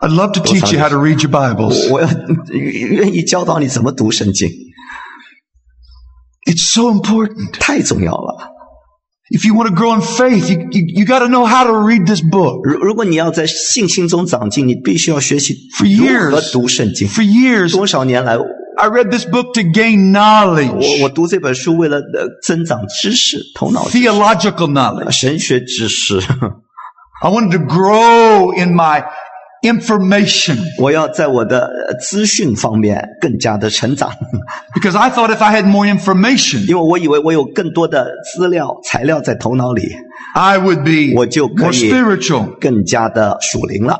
I'd love to teach you how to read your Bibles. 我要愿意教导你怎么读圣经， It's so important. 太重要了。 If you want to grow in faith, you, you, you got to know how to read this book. 如如果你要在信心中长进，你必须要学习 For 如 years 何读圣经。 For years, 多少年来，我 I read this book to gain 我 knowledge, 读这本书为了呃增长知识、头脑知识 theological knowledge. 神学知识。 I wanted to grow in my information 我要在我的呃资讯方面更加的成长， because I thought if I had more information, 因为我以为我有更多的资料材料在头脑里， I would be 我就可 more 以 spiritual. 更加的属灵了。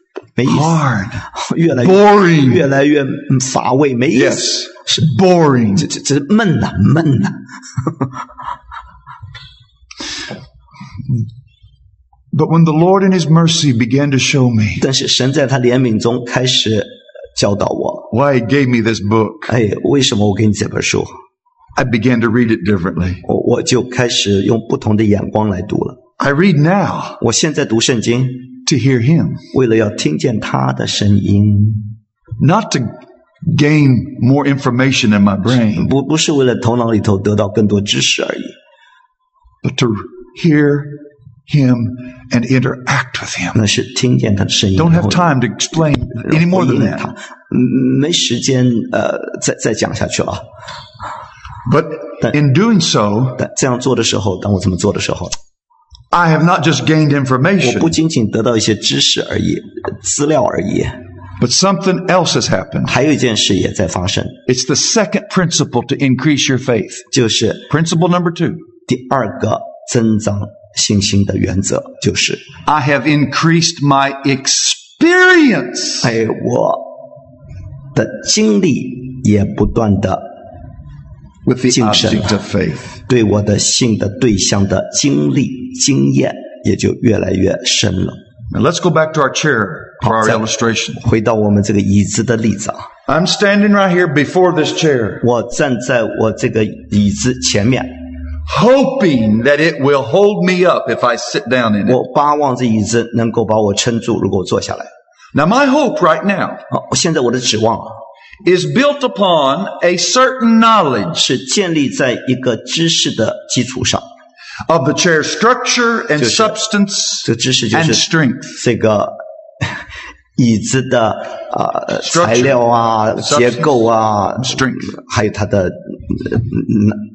没意思， hard, 越来越 boring. 越来越嗯乏味，没意思 Yes，是 boring. 这这这闷呐、闷呐、 But when the Lord in His mercy began to show me 但是神在他怜悯中开始教导我， why He gave me this book, 哎，为什么我给你这本书？ I began to read it differently. 我我就开始用不同的眼光来读了。 I read now 我现在读圣经， to hear Him, 为了要听见他的声音， not to gain more information in my brain, 不不是为了头脑里头得到更多知识而已， but to hear Him and interact with Him. 那是听见他的声音。 Don't 然后 have time to explain any more 回 than 应他 that.，嗯，没时间呃，再再讲下去了。 But in doing so, 但这样做的时候，当我这么做的时候， I have not just gained 我不 information, 仅仅得到一些知识而已，呃资料而已， but something else has happened. 还有一件事也在发生， It's the second principle to increase your faith. 就是 Principle number two. 第二个增长信心的原则，就是 I have increased my experience. 哎，我的经历也不断的 with the 精神。 object of faith. 对我的信的对象的经历经验也就越来越深了。 Now let's go back to our chair for our Outside. illustration. 回到我们这个椅子的例子啊， I'm standing right here before this chair, 我站在我这个椅子前面， hoping that it will hold me up if I sit down in it. 我巴望着椅子能够把我撑住，如果我坐下来。 Now my hope right now 好，现在我的指望啊， is built upon a certain knowledge 是建立在一个知识的基础上， of the chair's structure and Just- substance 这知识就 and 是 strength. 这个椅子的啊、呃 Structure, 材料啊、 substance, 结构啊、 strength. 还有它的呃嗯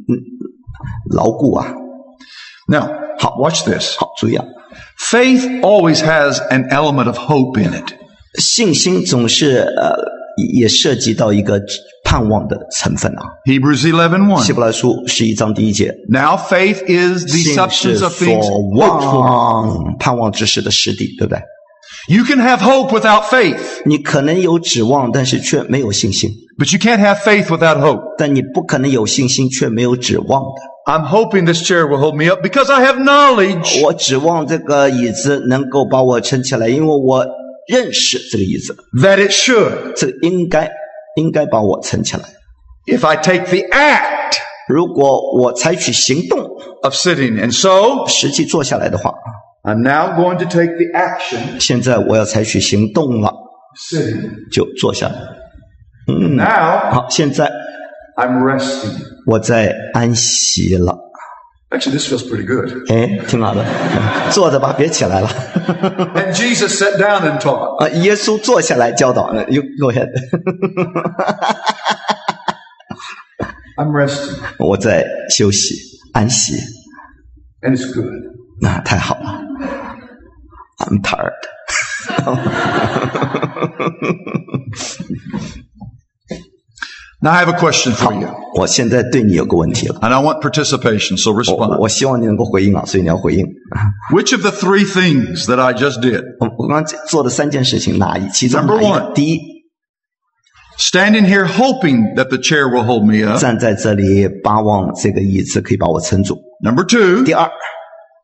嗯牢固啊。 Now, watch this. 好，注意啊， Faith always has an element of hope in it. 信心总是呃 也涉及到一个盼盼望的成分啊。Hebrews 11:1. 希伯来书十一章第一节，Now faith is the substance of 所 things hoped for. 望、盼望之事的实底，对不对？You can have hope without faith, 你可能有指望，但是却没有信心；but you can't have faith without hope. 但你不可能有信心却没有指望的。I'm hoping this chair will hold me up because I have knowledge 我指望这个椅子能够把我撑起来，因为我认识这个意思，that it should. 这个应该应该把我撑起来。If I take the act 如果我采取行动，of sitting, and so 实际坐下来的话，I'm now going to take the action 现在我要采取行动了，sitting. 就坐下来。嗯，Now 好，现在 I'm resting. 我在安息了。Actually, this feels pretty good. 哎，挺好的，坐着吧，别起来了。 And Jesus sat down and taught. 啊，耶稣坐下来教导，又落下， I'm resting, 我在休息安息， and it's good. 那、太好了。I'm tired。 Now I have a question for you, 我现在对你有个问题了， and I want participation, so 我 respond. 我希望你能够回应啊，所以你要回应。 Which of the three things that I just did, 我我刚刚做的三件事情，哪一其中哪 Number 一个 one 第一， standing here hoping that the chair will hold me up. 站在这里巴望这个椅子可以把我撑住； Number two, 第二，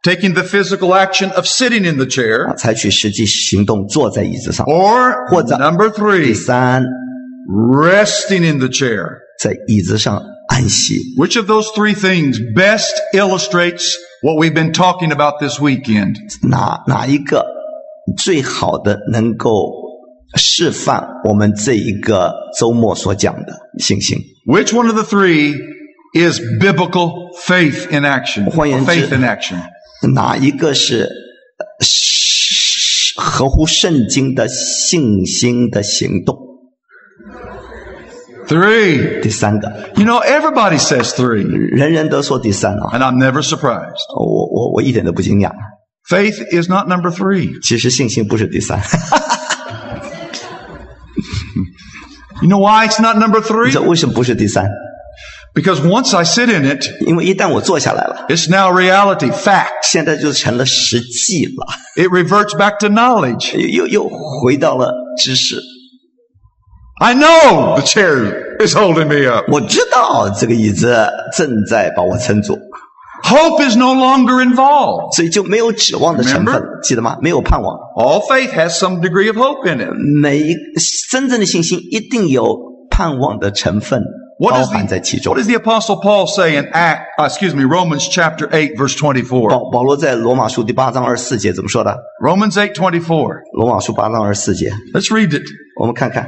taking the physical action of sitting in the 啊 chair. 采取实际行动坐在椅子上； Or 或者- number 第 three, 三， resting in the chair. 在椅子上安息。 Which of those three things best illustrates what we've been talking about this weekend? 哪哪一个最好的能够示范我们这一个周末所讲的信心？ Which one of the three is biblical faith in action? 换言之- Faith in action. 哪一个是呃是合乎圣经的信心的行动？ Three. 第三个， You know, everybody says three, 人人都说第三啊， and I'm never surprised. 我我我一点都不惊讶。 Faith is not number three. 其实信心不是第三， You know why it's not number 你 three? 知道为什么不是第三？ Because once I sit in it, 因为一旦我坐下来了， it's now reality, fact. 现在就成了实际了， It reverts back to knowledge. 又又又回到了知识。 I know the chair is holding me up. 我知道这个椅子正在把我撑住， Hope is no longer involved. 所以就没有指望的成分 Remember？，记得吗？没有盼望。 All faith has some degree of hope in it. 每一真正的信心一定有盼望的成分 What 包 does 含在其 the, 中 what。does the apostle Paul say in Act, uh, excuse me, Romans chapter 8 verse 24? 保保罗在罗马书第八章二十四节怎么说的？ Romans 8:24. 罗马书八章二十四节， Let's read it. 我们看看。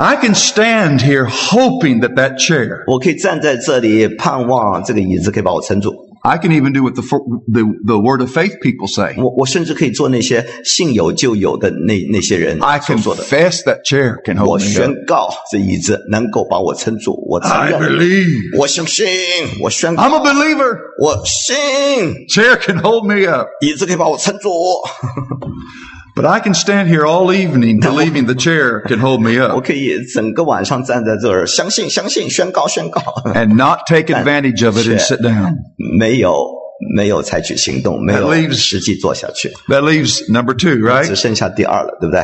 I can stand here hoping that that chair, 我可以站在这里盼望这个椅子可以把我撑住。 I can even do what the, fo- the, the word of faith people say. 我我甚至可以做那些信有就有的那那些人 I 所做的。 confess that chair can 我 hold me 宣 up. 告这椅子能够把我撑住，我承 I 认， believe. 我相信，我宣告， I'm a believer. 我信， Chair can hold me up. 椅子可以把我撑住。 But I can stand here all evening believing the chair can hold me 我 up 可以整个晚上站在这儿，相信，相信，宣告，宣告， and not take advantage of it and sit down. 没有没有采取行动，没有 That leaves- 实际做下去， That leaves number two, 只 right? 剩下第二了，对不对？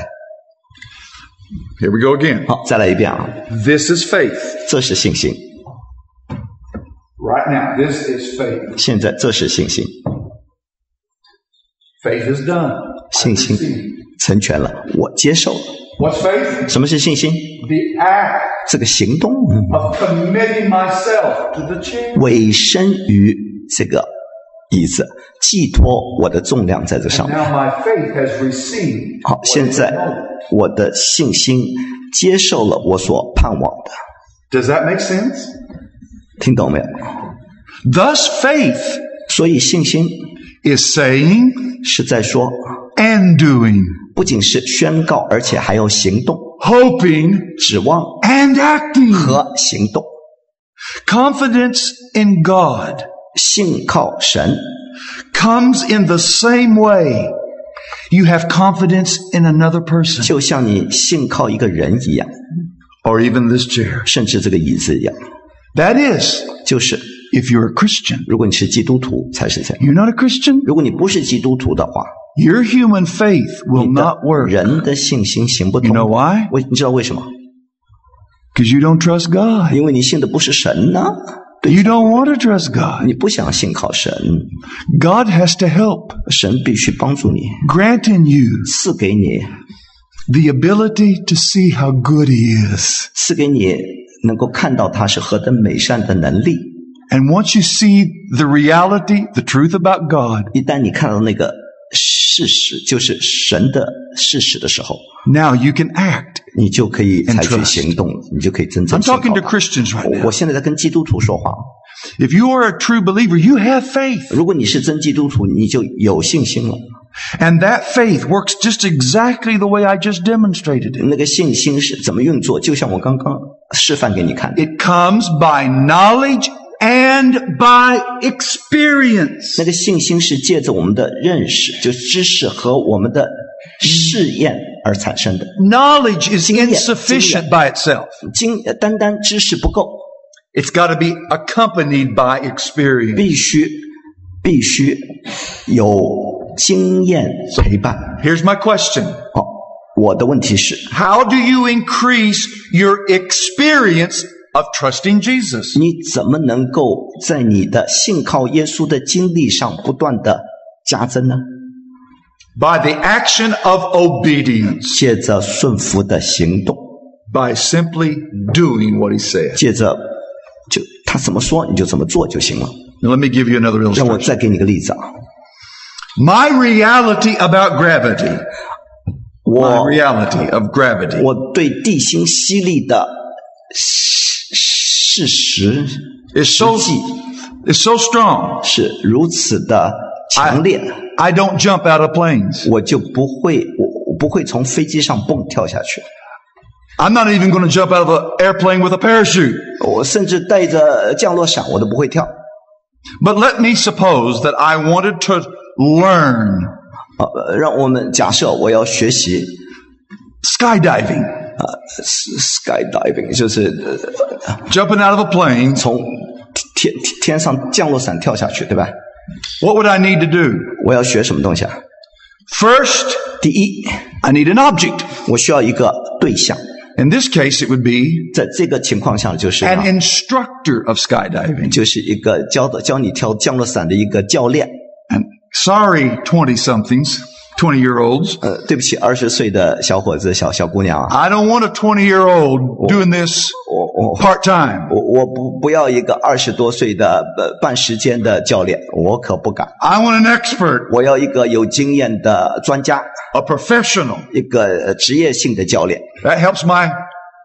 Here we go again. 好，再来一遍啊， This is faith. 这是信心， Right now, this is faith. 现在这是信心， Faith is done. 信心成全了，我接受了。What's faith? 什么是信心？The act 这个行动 of committing myself to the chair. 委身于这个椅子，寄托我的重量在这上面。Now my faith has received. 好，现在我的信心接受了我所盼望的。Does that make sense? 听懂没有？Thus, faith 所以信心 is saying 是在说，and doing, 不仅是宣告，而且还要行动， hoping 指望 and acting. 和行动， Confidence in God 信靠神 comes in the same way you have confidence in another person 就像你信靠一个人一样， or even this chair. 甚至这个椅子一样。 That is, 就是 if you're a Christian. 如果你是基督徒才是这样， You're not a Christian? 如果你不是基督徒的话， Your human faith will 你的 not work 人的信心行不 You 通。 know why? 为你知道为什么？ because you don't trust God. 因为你信的不是神呢， You don't want to trust God. 你不想信靠神， God has to help, 神必须帮助你， grant in you 赐给你， the ability to see how good He is. 赐给你能够看到他是何等美善的能力。 And once you see the reality, the truth about God, 一旦你看到那个 事实，就是神的事实的时候， now you can act. 你就可以采取 trust. 行动，你就可以真正 I'm 信靠 talking to 他。 Christians right 我 now. 我现在在跟基督徒说话。 If you are a true believer, you have faith. 如果你是真基督徒，你就有信心了。 And that faith works just exactly the way I just demonstrated it. 那个信心是怎么运作？就像我刚刚示范给你看的， It comes by knowledge and by experience. 那个信心是借着我们的认识，就知识和我们的试验而产生的。 Knowledge is 经验， insufficient 经验。 by itself. 经单单知识不够， It's got to be accompanied by experience. 必须必须有经验陪伴。 Here's my question. 好，我的问题是， How do you increase your experience of trusting Jesus? 你怎么能够在你的信靠耶稣的经历上不断的加增呢？ By the action of obedience. 借着顺服的行动， By simply doing what he said. 借着就他怎么说你就怎么做就行了。 Now let me give you another 让我 illustration. 再给你个例子啊， My reality about gravity. My 我 reality of gravity. 我对地心吸力的 事事实 is so 实际 is so strong. 是如此的强烈， I don't jump out of planes. 我就不会我我不会从飞机上蹦跳下去， I'm not even going to jump out of an airplane with a parachute. 我甚至带着降落伞我都不会跳。 But let me suppose that I wanted to learn 呃，让我们假设我要学习 skydiving, 啊，skydiving，就是呃 jumping out of a plane. 从天天天上降落伞跳下去，对吧？ What would I need to do? 我要学什么东西啊？ First, 第一， I need an object. 我需要一个对象， In this case, it would be 在这个情况下就是啊 an instructor of skydiving. 就是一个教的教你跳降落伞的一个教练。 And sorry, 20 somethings, 20 year olds. 呃，对不起，二十岁的小伙子、小小姑娘啊， I don't want a 20 year old doing this 我我 part time. 我我不不要一个二十多岁的呃半时间的教练，我可不敢。 I want an expert, 我要一个有经验的专家， a professional. 一个呃职业性的教练， That helps my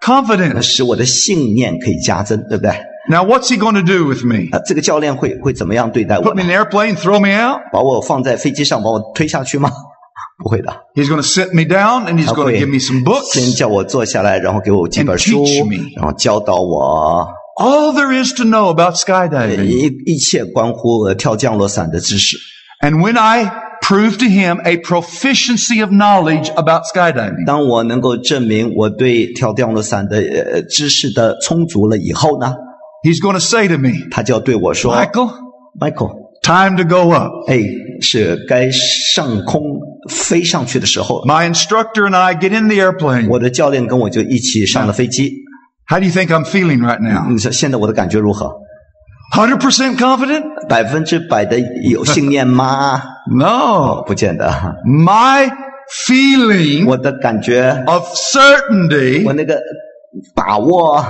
confidence. 使我的信念可以加增，对不对？ Now, what's he going to do with me? 啊，这个教练会会怎么样对待我 Put me 呢 in？an airplane, throw me out? 把我放在飞机上，把我推下去吗？ 不会的， He's going to sit me down and he's 他 going 会 to give me some 先 books. 叫我坐下来，然后给我几本 And 书 teach me.，然后教导我 All there is to know about skydiving. 一一切关乎呃跳降落伞的知识。 And when I prove to him a proficiency of knowledge about skydiving, 当我能够证明我对跳降落伞的呃知识的充足了以后呢， he's going to say to me, 他就要对我说 Michael, ：“Michael， time to go up. 哎， 是该上空飞上去的时候了。 My instructor and I get in the airplane. 我的教练跟我就一起上了飞机。 How do you think I'm feeling right now? 你说现在我的感觉如何？ 100% confident? 百分之百的有信念吗？ No. 不见得。 My feeling 我的感觉， of certainty 我那个把握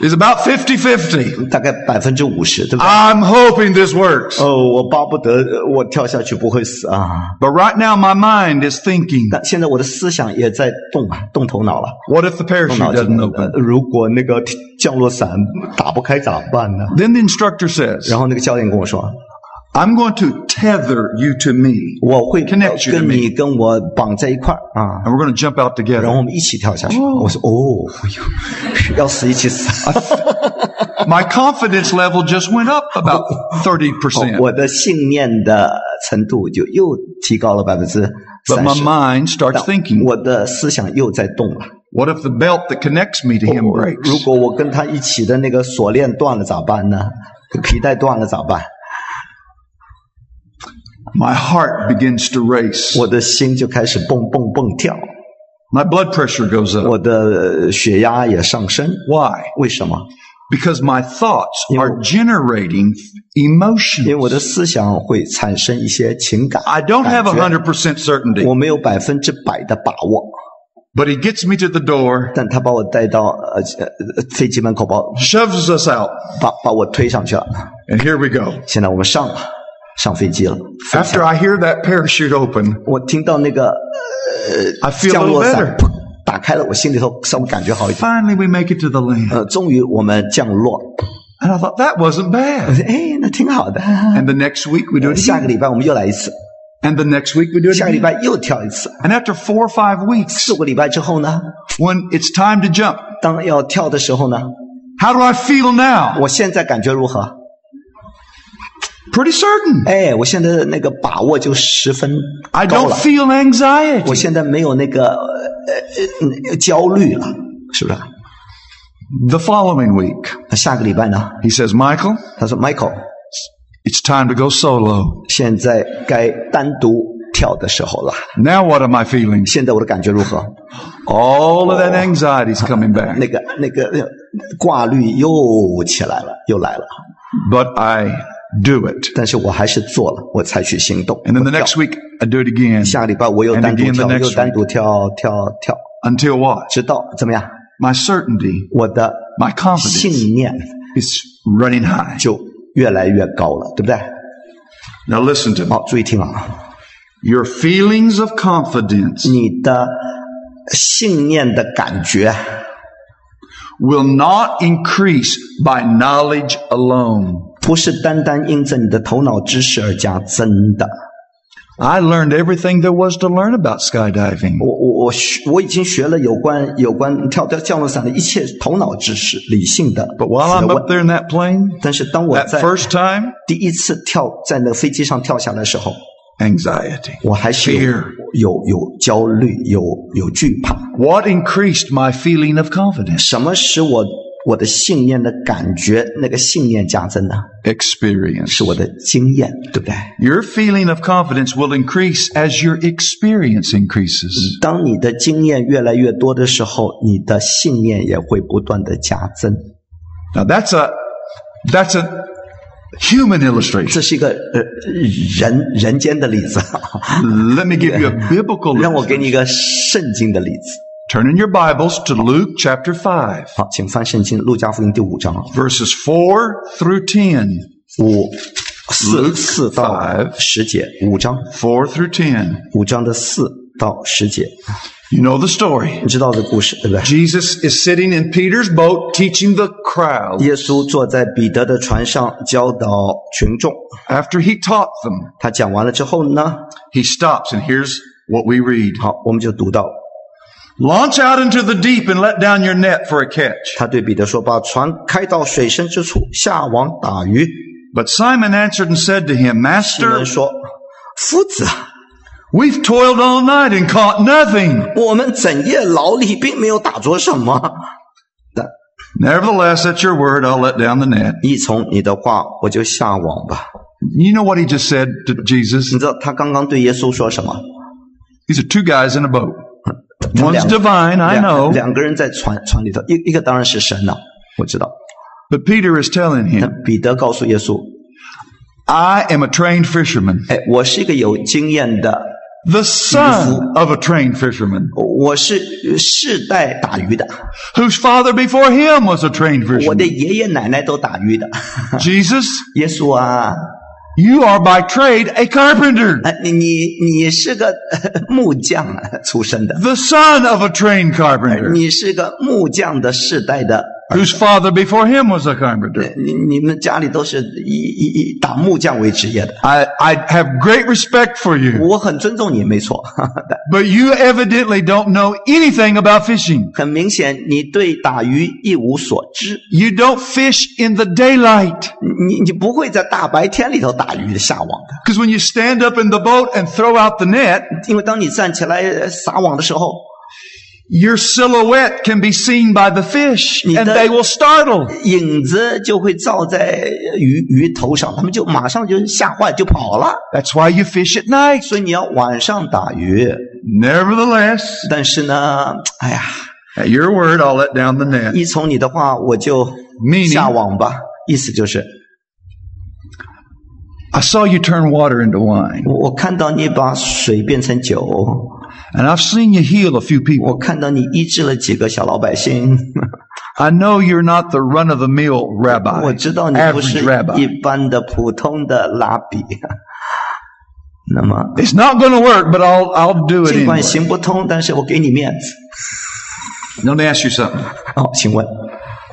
is about 50-50. 大概百分之五十，对不对？I'm hoping this works. 哦，我巴不得呃我跳下去不会死啊！But right now my mind is thinking, 但现在我的思想也在动啊，动头脑了，what if the 动 parachute 脑筋 doesn't 了。open? 呃如果那个降落伞打不开咋办呢？Then the instructor says, 然后那个教练跟我说，I'm going to tether you to me 我会 Connect you to 跟 me 你跟我绑在一块儿啊， and we're going to jump out 然后 together. 我们一起跳下去。我说哦，哎呦，要死一起死。 My confidence level just went up about 30%. 我的信念的程度就又提高了百分之 But 三 my 十。 mind starts thinking, 我的思想又在动了。 what if the belt that connects me to him 如 breaks? 果我跟他一起的那个锁链断了咋办呢？皮带断了咋办？ My heart begins to race. 我的心就开始蹦蹦蹦跳， My blood pressure goes up. 我的血压也上升。 Why? 为什么？ Because my thoughts You are know- generating 因为我 emotions. 的思想会产生一些情感。 I don't have 感觉 100% certainty, 我没有百分之百的把握， but he gets me to the door, 但他把我带到呃呃飞机门口，把我 shoves us out, 把把我推上去了。 and here we go. 现在我们上了， 上飞机了。飞 After 翔 I hear that parachute open, 我听到那个 I feel a 降 little 落 better. 伞砰打开了，我心里头稍微感觉好一点。 Finally, we make it to the land. 呃，终于我们降落， And I thought, that wasn't 我 bad. 说哎，那挺好的。 And the next week, we do it 下个 again. 礼拜我们又来一次， And the next week, we do it 下个礼 again. 拜又跳一次。 And after four or five weeks, 四个礼拜之后呢， when it's time to jump, 当要跳的时候呢， how do I feel now? 我现在感觉如何？ Pretty certain. 哎，我现在的那个把握就十分 I 高 don't 了。 feel 我 anxiety. 现在没有那个呃呃呃焦虑了，是不是？ The following week, 那下个礼拜呢？ he says, Michael, 他说：“Michael， it's time to go solo. 现在该单独跳的时候了。 Now what am I feeling? 现在我的感觉如何？ All of that anxiety is coming back. 那个那个那个挂虑又起来了，又来了。 But I do it. 但是我还是做了，我采取行动。 And then the 我跳 next week, I do it again. 下个礼拜我又 And 单独 again the 跳， next 又单独跳跳跳， Until what? 直到怎么样？ My certainty, 我的 my confidence 信念 is running high. 就越来越高了，对不对？ Now listen to me. 好，注意听啊， Your feelings of confidence 你的信念的感觉 will not increase by knowledge alone. 不是单单因着你的头脑知识而加增的。 I learned everything there was to learn about skydiving. 我我我学我已经学了有关有关跳跳降落伞的一切头脑知识、理性的 But while 学 I'm 问 up。there in that plane, 但是当我 that 在 first time, 第一次跳在那个飞机上跳下来的时候， anxiety. 我还是有 Fear. 有有焦虑，有有惧怕。 What increased my feeling of confidence? 什么使我 我的信念的感觉那个信念加增呢？Experience. 是我的经验，对不对？Your feeling of confidence will increase as your experience increases. 当你的经验越来越多的时候，你的信念也会不断的加增。Now that's a that's a human illustration. 这是一个呃人人间的例子，Let me give you a biblical 让我给你一个圣经的例子。Turn in your Bibles to Luke chapter 5, 好，请翻圣经《路加福音》第五章 verses 4 through 10. 五四 Luke 四到 five 十节，五章 4 through 10. 五章的四到十节， You know the story. 你知道这故事对不对？ Jesus is sitting in Peter's boat teaching the crowd. 耶稣坐在彼得的船上教导群众， After he taught them, 他讲完了之后呢， he stops and here's what we read. 好，我们就读到 Launch out into the deep and let down your net for a catch. 他对彼得说：“把船开到水深之处，下网打鱼。 But Simon answered and said to him, ”西 Master, 门说：“夫子啊， we've toiled all night and caught nothing. 我们整夜劳力，并没有打着什么。 Nevertheless, at your word, I'll let down the net. 依从你的话，我就下网吧。 You know what he just said to Jesus? 你知道他刚刚对耶稣说什么？ These are two guys in a boat. 他 One's 两 divine, I 两 know. 两个人在船船里头，一一个当然是神了，我知道。 But Peter is telling 但 him, 彼得告诉耶稣 I am a trained fisherman.：“ 哎，我是一个有经验的 the son of a trained fisherman, 我是世代打鱼的， whose father before him was a trained 我的 fisherman. 爷爷奶奶都打鱼的。 Jesus, 耶稣啊， you are by trade a carpenter, 哎，你你你是个呃木匠啊出身的，the son of a trained carpenter, 你是个木匠的世代的儿 whose father before him was a carpenter. 你你们家里都是以以以打木匠为职业的， I, I have great respect for you, 我很尊重你，没错。 but you evidently don't know anything about fishing. 很明显，你对打鱼一无所知， You don't fish in the daylight. 你你不会在大白天里头打鱼下网的， Because when you stand up in the boat and throw out the net, 因为当你站起来呃撒网的时候， your silhouette can be seen by the fish and Ni- they will startle. 影子就会照在鱼鱼头上，他们就马上就吓坏就跑了。 That's why you fish at night. 所以你要晚上打鱼， Nevertheless, 但是呢，哎呀， at your word, I'll let down the net. 依从你的话，我就 Meaning- 下网吧。意思就是， I saw you turn water into wine, 我我看到你把水变成酒， and I've seen you heal a few 我 people. 看到你医治了几个小老百姓。 I know you're not the run of the mill 我 rabbi, 知道你不 average 是 rabbi. 一般的普通的拉比。那么， It's not going to work, but I'll I'll do it 尽管 anyway. 行不通，但是我给你面子。 Let me ask you something. 好，请问，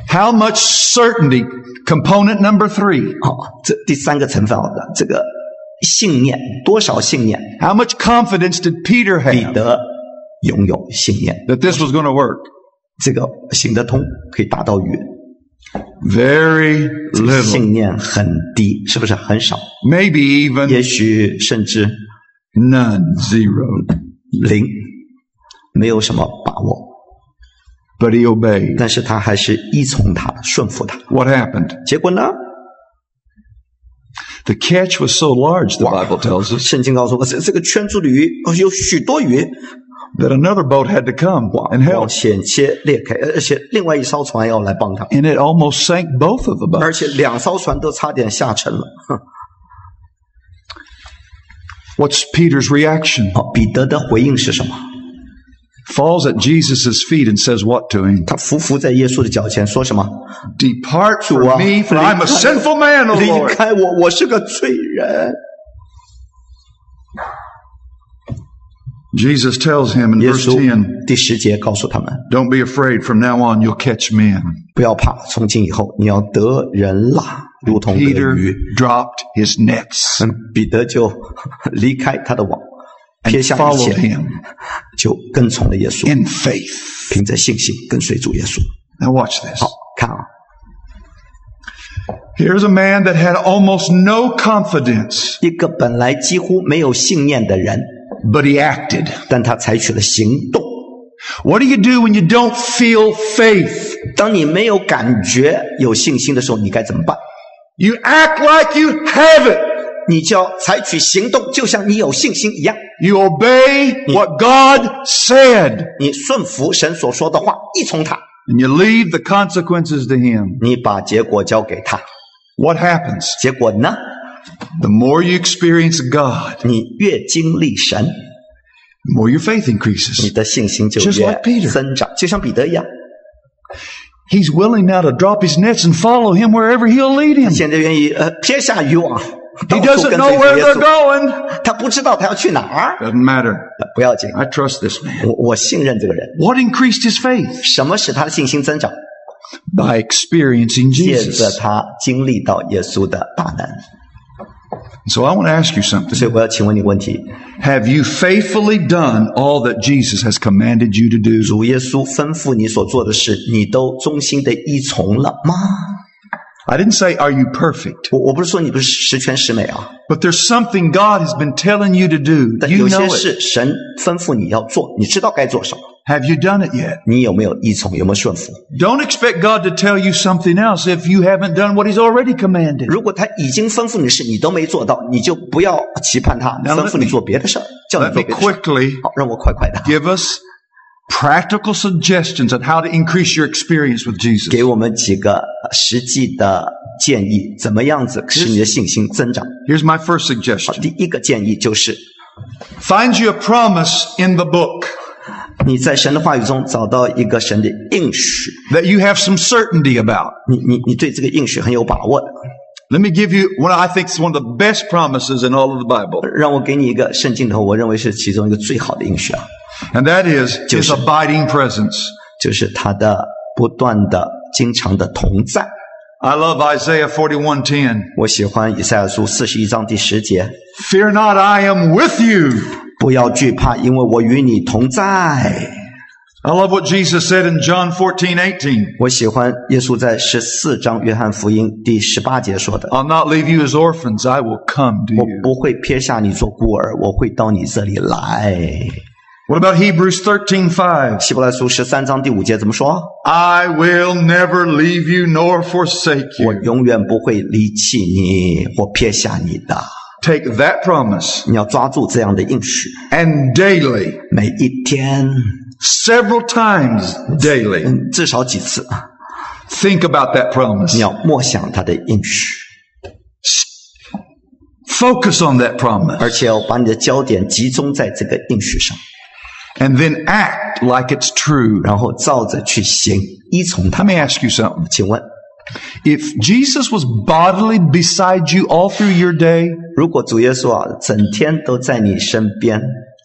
How much certainty? Component number three. 好，这第三个成分好的这个 信念，多少信念？How much confidence did Peter have 彼得拥有信念，that this was going to work? 这个行得通，可以达到鱼。Very little. 信念很低，是不是很少？Maybe even 也许甚至 none, zero. 零，没有什么把握。But he obeyed. 但是他还是依从他，顺服他。What happened? 结果呢？The catch was so large, the Wow. Bible tells us, 圣经告诉我，这这个圈住的鱼哦有许多鱼， that another boat had to come 哇 and 哇 help. 险些裂开，而且另外一艘船要来帮他， And it almost sank both of the 而 boats. 且两艘船都差点下沉了。哼 What's Peter's reaction? 好，彼得的回应是什么？ Falls at Jesus' feet and says what to him? 他伏伏在耶稣的脚前，说什么？ Depart 主啊， from me, for I'm a sinful man, O 离 Lord. 开我，我是个罪人。 Jesus tells him in 耶 verse 稣 10, 第十节告诉他们： Don't be afraid. From now on, you'll catch men. 不要怕，从今以后你要得人啦，如同得 Peter 鱼。 dropped his nets 嗯，彼得就离开他的网， 撇下一切，就跟从了耶稣，in faith. 凭着信心跟随主耶稣。Now watch this. 好看啊，Here's a man that had almost no confidence, 一个本来几乎没有信念的人，but he acted. 但他采取了行动。What do you do when you don't feel faith? 当你没有感觉有信心的时候，你该怎么办？You act like you have it. 你就要采取行动，就像你有信心一样。 You obey what God said, 你顺服神所说的话，依从他， and you leave the consequences to Him. 你把结果交给他。 What happens? 结果呢？ The more you experience God, 你越经历神， the more your faith 你 increases. 的信心就 Just 越 like Peter. 增长，就像彼得一样。 He's willing now to drop his nets and follow Him wherever He'll lead him. 现在愿意呃撇下渔网， He 到处 doesn't 跟 know 随主 where 耶 they're 稣。 going. 他不知道他要去哪儿， Doesn't matter. 不要紧， I trust this man. 我我信任这个人。 What increased his faith? 什么使他的信心增长？ By experiencing 借着 Jesus. 他经历到耶稣的大能。 So I want to ask you something. 所以我要请问你问题： Have you faithfully done all that Jesus has commanded you to do? I didn't say, are you perfect? 我我不是说你不是十全十美啊， But there's something God has been telling you to do. 但 You 有些 know it. 事神吩咐你要做，你知道该做什么， Have you done it yet? 你有没有依从，有没有顺服？ Don't expect God to tell you something else if you haven't done what He's already commanded. 如果他已经吩咐你的事你都没做到，你就不要期盼他 Now 吩 let 咐你 me- 做别的事儿，叫你 Let 做 me 别的事儿。 quickly 好，让我快快的 give us practical suggestions on how to increase your experience with Jesus. 给我们几个呃 实际的建议，怎么样子使你的信心增长？Here's my first，suggestion. 第一个建议就是，Find you a promise in the book 你在神的话语中找到一个神的应许，that you have some certainty about. 你你你对这个应许很有把握的。Let me give you what I think is one of the best promises in all of the Bible. 让我给你一个圣经头，我认为是其中一个最好的应许啊，And that is his 就是。abiding presence. 就是他的不断的、经常的同在。 I love Isaiah 41:10. 我喜欢以赛亚书四十一章第十节： Fear not, I am with you. 不要惧怕，因为我与你同在。 I love what Jesus said in John 14:18. 我喜欢耶稣在十四章约翰福音第十八节说的 I'll not leave you as orphans, I will come：“ to 我 you. 不会撇下你做孤儿，我会到你这里来。 What about Hebrews 13:5? ”希伯来书十三章第五节怎么说？ I will never leave you nor forsake 我 you. 永远不会离弃你或撇下你的。 Take that promise 你要抓住这样的应许， and daily, 每一天， several times daily, 嗯，至少几次， think about that promise. 你要默想他的应许。 Focus on that promise 而且要把你的焦点集中在这个应许上， and then act like it's true. 然后照着去行，依从 Let 它。 me ask you something. 请问， If Jesus was bodily beside you all through your day, 如果主耶稣啊，整天都在你身边，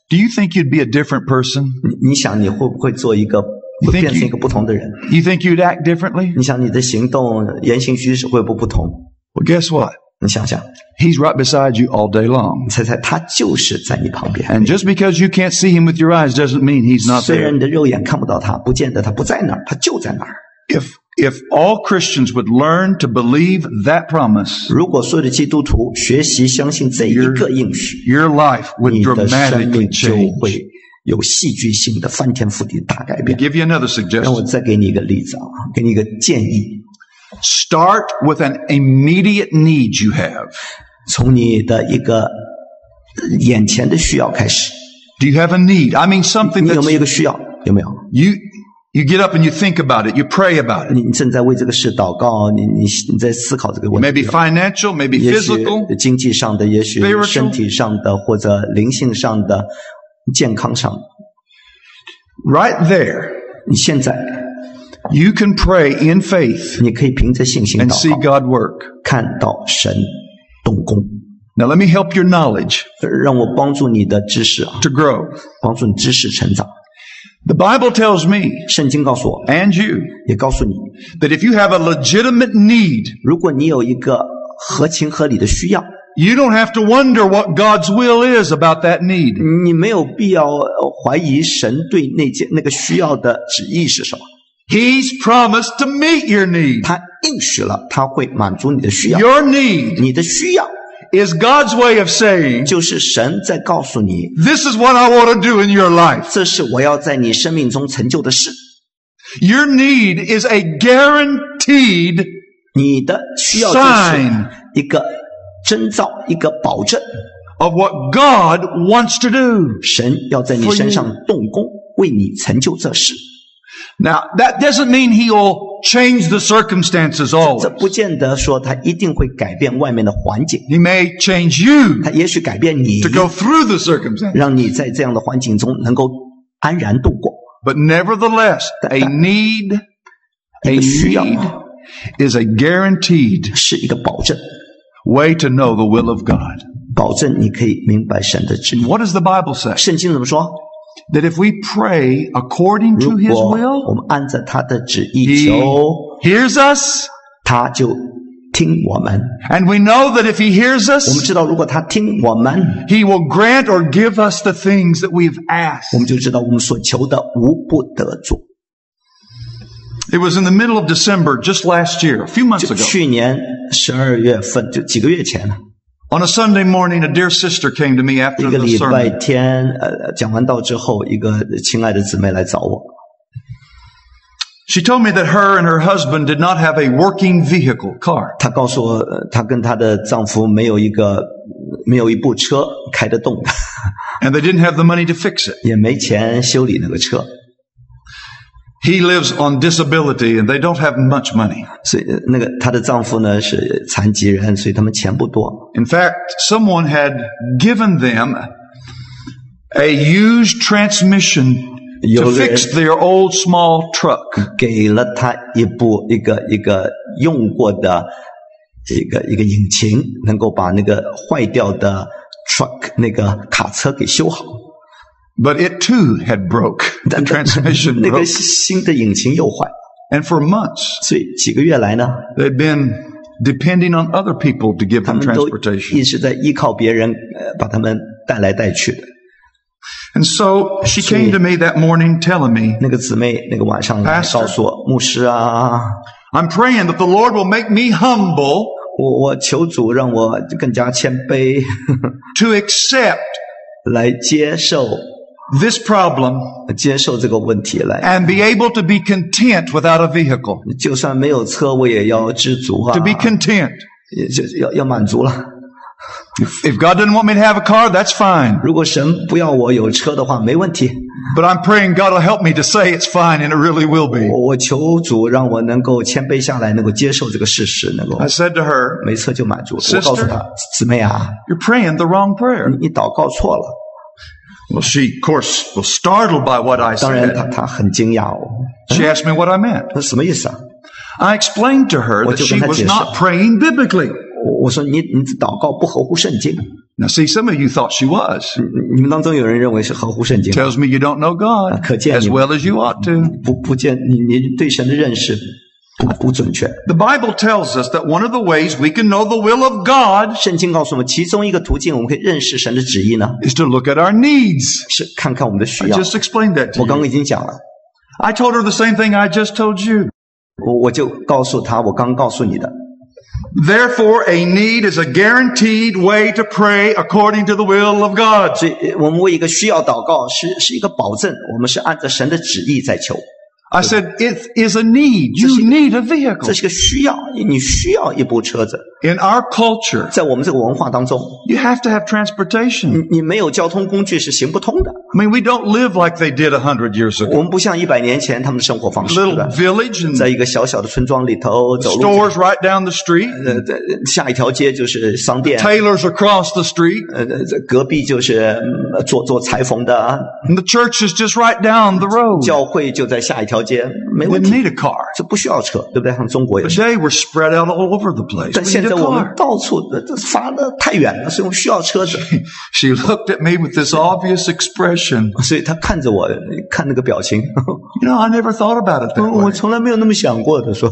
do you think you'd be a different person? 你你想你会不会做一个，你会 think 变成 you- 一个不同的人？ You think you'd act differently? 你想你的行动、言行举止会不会不同？ Well, guess what? 你想想， He's right beside you all day long. 你猜猜，他就是在你旁边。 And just because you can't see him with your eyes doesn't mean he's not 虽然 there. 你的肉眼看不到他，不见得他不在那儿，他就在那儿。 If if all Christians would learn to believe that promise, 如果所有的基督徒学习相信这一个应许， your life would 你的生 dramatically 命就 change. 会有戏剧性的翻天覆地的大改 Let me 变。 give you another 让我 suggestion. 再给你一个例子啊，给你一个建议， Start with an immediate need you have. 从你的一个眼前的需要开始。 Do you have a need? I mean something 你有 that 没有一个需要？有没有？ you you get up and you think about it, you pray about it. 你你正在为这个事祷告，你你你在思考这个问 Maybe 题。 financial, maybe 也许 physical. 经济上的，也许 spiritual 身体上的，或者灵性上的、健康上的。 Right there, 你现在 you can pray in faith 你可以凭着信心 and see 祷告， God work. 看到神动工。 Now let me help your knowledge 让我帮助你的知识啊， to grow. 帮助你知识成长。 The Bible tells me 圣经告诉我， and you 也告诉你， that if you have a legitimate need, 如果你有一个合情合理的需要， you don't have to wonder what God's will is about that need. 你没有必要呃怀疑神对那件那个需要的旨意是什么。 He's promised to meet your need. 他应许了，他会满足你的需要。 Your need 你的需要 is God's way of saying, 就是神在告诉你， this is what I want to do in your life. 这是我要在你生命中成就的事。 Your need is a guaranteed 你的需要就是 sign 一个征兆，一个保证， of what God wants to do. 神要在你身上动工，为你成就这事。 Now, that doesn't mean He'll change the circumstances 这 always. 不见得说他一定会改变外面的环境， He may change you 他也许改变你 to，go through the circumstances. 让你在这样的环境中能够安然度过。 But nevertheless, a need, a 一个需要 need is a guaranteed 是一个保证， way to know the will of God. 保证你可以明白神的旨意。 What does the Bible say? 圣经怎么说？ That if we pray according 如 to His 果我 will, 们按着他的旨意 He 求， hears us. 他就听我们。 And we know that if He hears 我们 us, 知道，如果他听我们， He will grant or give us the things that we've asked. 我们就知道我们所求的无不得做。 It was in the middle of December just last year, a few months 就 ago. 去年十二月份，就几个月前了， On a Sunday morning, a dear sister came to me 一 after 个 the 礼拜 sermon. 天，呃，讲完道之后，一个亲爱的姊妹来找我， She told me that her and her husband did not have a working vehicle, car. 她告诉我，呃她跟她的丈夫没有一个没有一部车开得动的， and they didn't have the money to fix it. 也没钱修理那个车， He lives on disability and they don't have much money. 所以呃那个她的丈夫呢是残疾人，所以他们钱不多。 In fact, someone had given them a used transmission to 有个人 fix their old small truck. 给了他一部一个一个用过的一个一个引擎，能够把那个坏掉的 truck 那个卡车给修好。 But it too had broke. The 但 transmission 那个 broke. 新的引擎又坏， And for months, 所以几个月来呢， they'd been depending on other people to give 他 them 们都 transportation. 一直在依靠别人，呃，把他们带来带去的。 And so she came to me that morning telling me, 那个姊妹那个晚上来 Pastor 告诉我，牧师啊， I'm praying that the Lord will make me humble 我我求主让我更加谦卑， to accept 来接受 this problem 接受这个问题来。 and be able to be content without a vehicle. 就算没有车，我也要知足啊 To，be content. 也就要要满足了。 If God doesn't want me to have a car, that's fine. 如果神不要我有车的话，没问题。 But I'm praying God will help me to say it's fine, and it really will be. 我我求主让我能够谦卑下来，能够接受这个事实，能够 I said to her, 没车就满足。 Sister 我告诉她，姊妹啊， You're praying the wrong prayer. 你祷告错了。 Well, she, of course, was startled by what I 当然，她 said. 她很惊讶哦， She asked me what I meant. 那什么意思啊？ I explained to her that she was not praying biblically. 我我说你你祷告不合乎圣经。 Now, see, some of you thought she was. 你们当中有人认为是合乎圣经， Tells me you don't know God 可见 as 你 well as you ought to. 不不见你你对神的认识不不准确。 The Bible tells us that one of the ways we can know the will of God 圣经告诉我们，其中一个途径我们可以认识神的旨意呢， is to look at our needs. 是看看我们的需 I 要。 just explained that to 我刚 you. 刚已经讲了， I told her the same thing I just told you. 我我就告诉他，我刚刚告诉你的。 Therefore, a need is a guaranteed way to pray according to the will of God. 所以，呃我们为一个需要祷告，是是一个保证，我们是按照神的旨意在求。 I said, it is a need. You need a vehicle. 这是个需要，你需要一部车子。 In our culture, 在我们这个文化当中， you have to have transportation. 你你没有交通工具是行不通的。 I mean, we don't live like they did a hundred years 我 ago. 们不像一百年前他们的生活方式，对 Little 吧？ village 在 and 一个小小的村庄里头走路， stores right down the street, 呃，在下一条街就是商店， tailors across the street, 呃，这隔壁就是嗯做做裁缝的， and the church is just right down the road. 教会就在下一条 街，没问 Didn't 题，need a car. 这不需要车，对不对？像中国也是。Today we're spread out all over the place. 但 We 现 need 在 a 我们 car. 到处发的太远了，所以我们需要车子。She looked at me with this obvious expression. 所以他看着我，看那个表情，You know, I never thought about it that 我 way. 从来没有那么想过的。说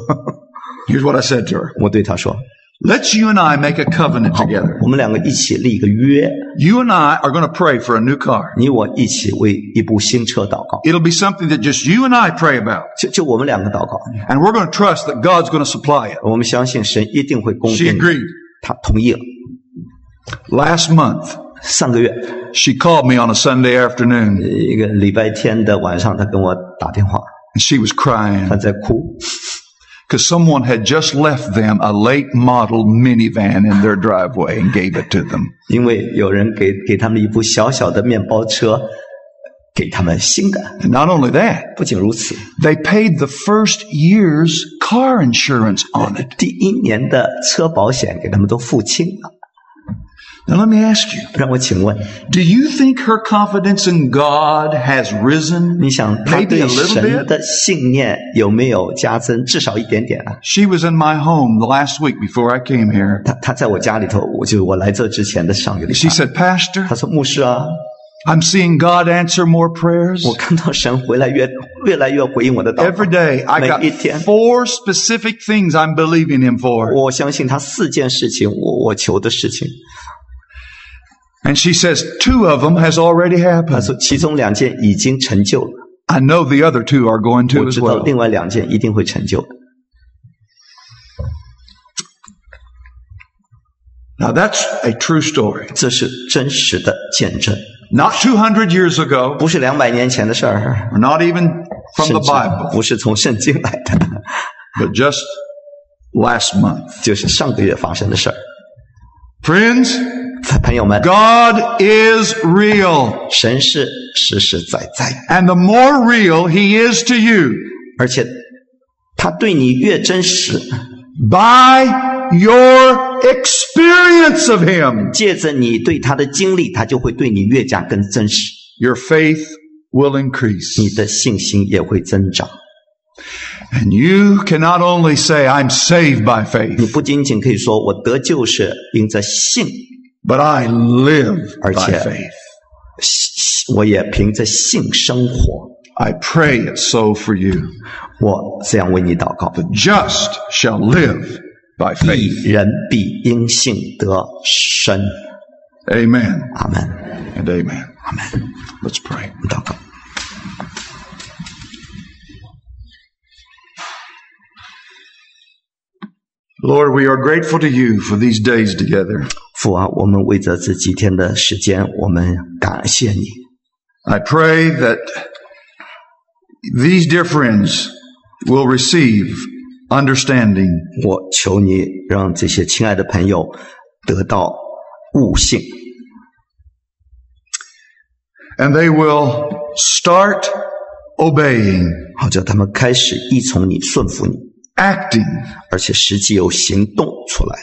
，Here's what I said to her. 我对他说 Let's you and I make a covenant：“ together. 我们两个一起立一个约， You and I are going to pray for a new car. 你我一起为一部新车祷告。 It'll be something that just you and I pray about. 就就我们两个祷告， And we're going to trust that God's going to supply it. 我们相信神一定会供 She 应。 agreed. 他同意了。 Last month, 上个月 she called me on a Sunday afternoon 一个礼拜天的晚上，他跟我打电话， and she was crying 他在哭， because someone had just left them a late model minivan in their driveway and gave it to them. 因为有人给给他们一部小小的面包车，给他们新的。 And not only that, 不仅如此， they paid the first year's car insurance on it. 第一年的车保险给他们都付清了。 Now let me ask you, 让我请问， do you think her confidence in God has risen? 你想他 Maybe 对 a little 神 bit. 的信念有没有加增？至少一点点啊。 She was in my home the last week before I came here. 他他在我家里头，我就我来这之前的上个礼 She 拜， said, Pastor, 他说牧师啊， I'm seeing God answer more prayers. 我看到神回来越越来越回应我的祷 Every 告。 day, I got 每一天。 four specific things I'm believing Him for. 我相信他四件事情，我我求的事情。 And she says, two of them has already 他 happened. 说其中两件已经成就了， I know the other two are going to 我 as 知道 well. 另外两件一定会成就的。 Now that's a true story. 这是真实的见证， Not 200 years ago, 不是两百年前的事儿， or not even from 甚 the 至 Bible, 不是从圣经来的， but just last month. 就是上个月发生的事儿。 Friends, 朋友们， God is real. 神是实实在在， And the more real He is to you, 而且他对你越真实， by your experience of Him, 借着你对他的经历，他就会对你越加更真实。 your faith will 你 increase. 的信心也会增长。 And you can not only say, I'm saved by 你 faith, 不仅仅可以说我得救是因着信， but I live by Archie. faith. 我也凭着信生活。 I pray it so for you. 我这样为你祷告： The just shall live by 一 faith. 人必因信得生。 Amen 阿门， and amen. 阿门。 Let's pray. 我们祷告。 Lord, we are grateful to you for these days together. 父啊，我们为着这几天的时间，我们感谢你。I pray that these dear friends will receive understanding 我求你让这些亲爱的朋友得到悟性，and they will start obeying, 好叫他们开始依从你、顺服你，acting 而且实际有行动出来，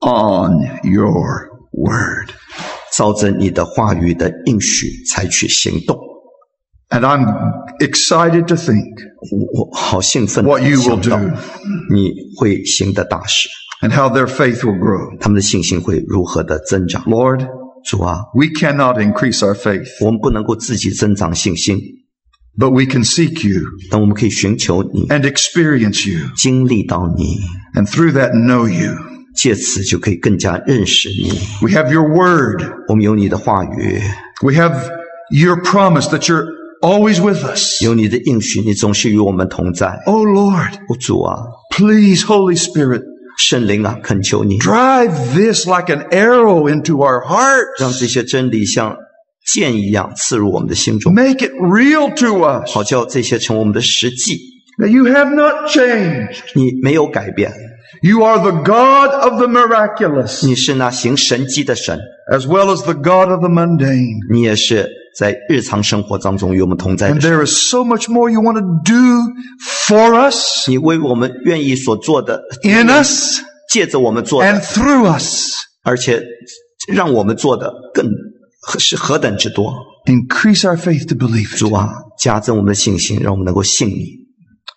on your word. 照着你的话语的应许采取行动。 And I'm excited to think 我我好兴奋地 what you will 想到 do 你会行的大事， and how their faith will grow. 他们的信心会如何的增长。 Lord, 主啊， we cannot increase our faith, 我们不能够自己增长信心， but we can seek you 但我们可以寻求你， and experience you, 经历到你， and through that know you. 借此就可以更加认识你。 We have your word. 我们有你的话语， We have your promise that you're always with us. 有你的应许，你总是与我们同在。 Oh Lord, 哦，主啊， please, Holy Spirit, 圣灵啊，恳求你， drive this like an arrow into our 让 hearts. 这些真理像箭一样刺入我们的心中， Make it real to us 好叫这些成为我们的实际。 that you have not changed. 你没有改变， You are the God of the miraculous 你是那行神迹的神，as well as the God of the mundane. 你也是在日常生活当中与我们同在 And 神。there is so much more you want to do for us, 你为我们愿意所做的，in us, 借着我们做的 and，through us. 而且让我们做的更是何等之多。Increase our faith to believe it. 主啊，加增我们的信心，让我们能够信你。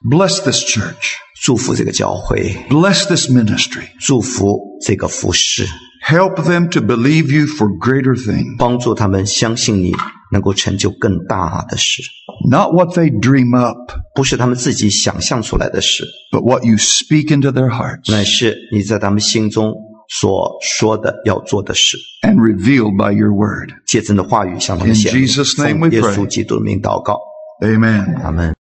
Bless this church. 祝福这个教会，Bless this ministry. 祝福这个服饰，Help them to believe you for greater things. 帮助他们相信你能够成就更大的事，Not what they dream up, 不是他们自己想象出来的事，but what you speak into their hearts 乃是你在他们心中所说的要做的事。and revealed by your word. 借真的话语向他们显明。Jesus' name 奉耶.稣基督的名祷告，Amen. 阿门。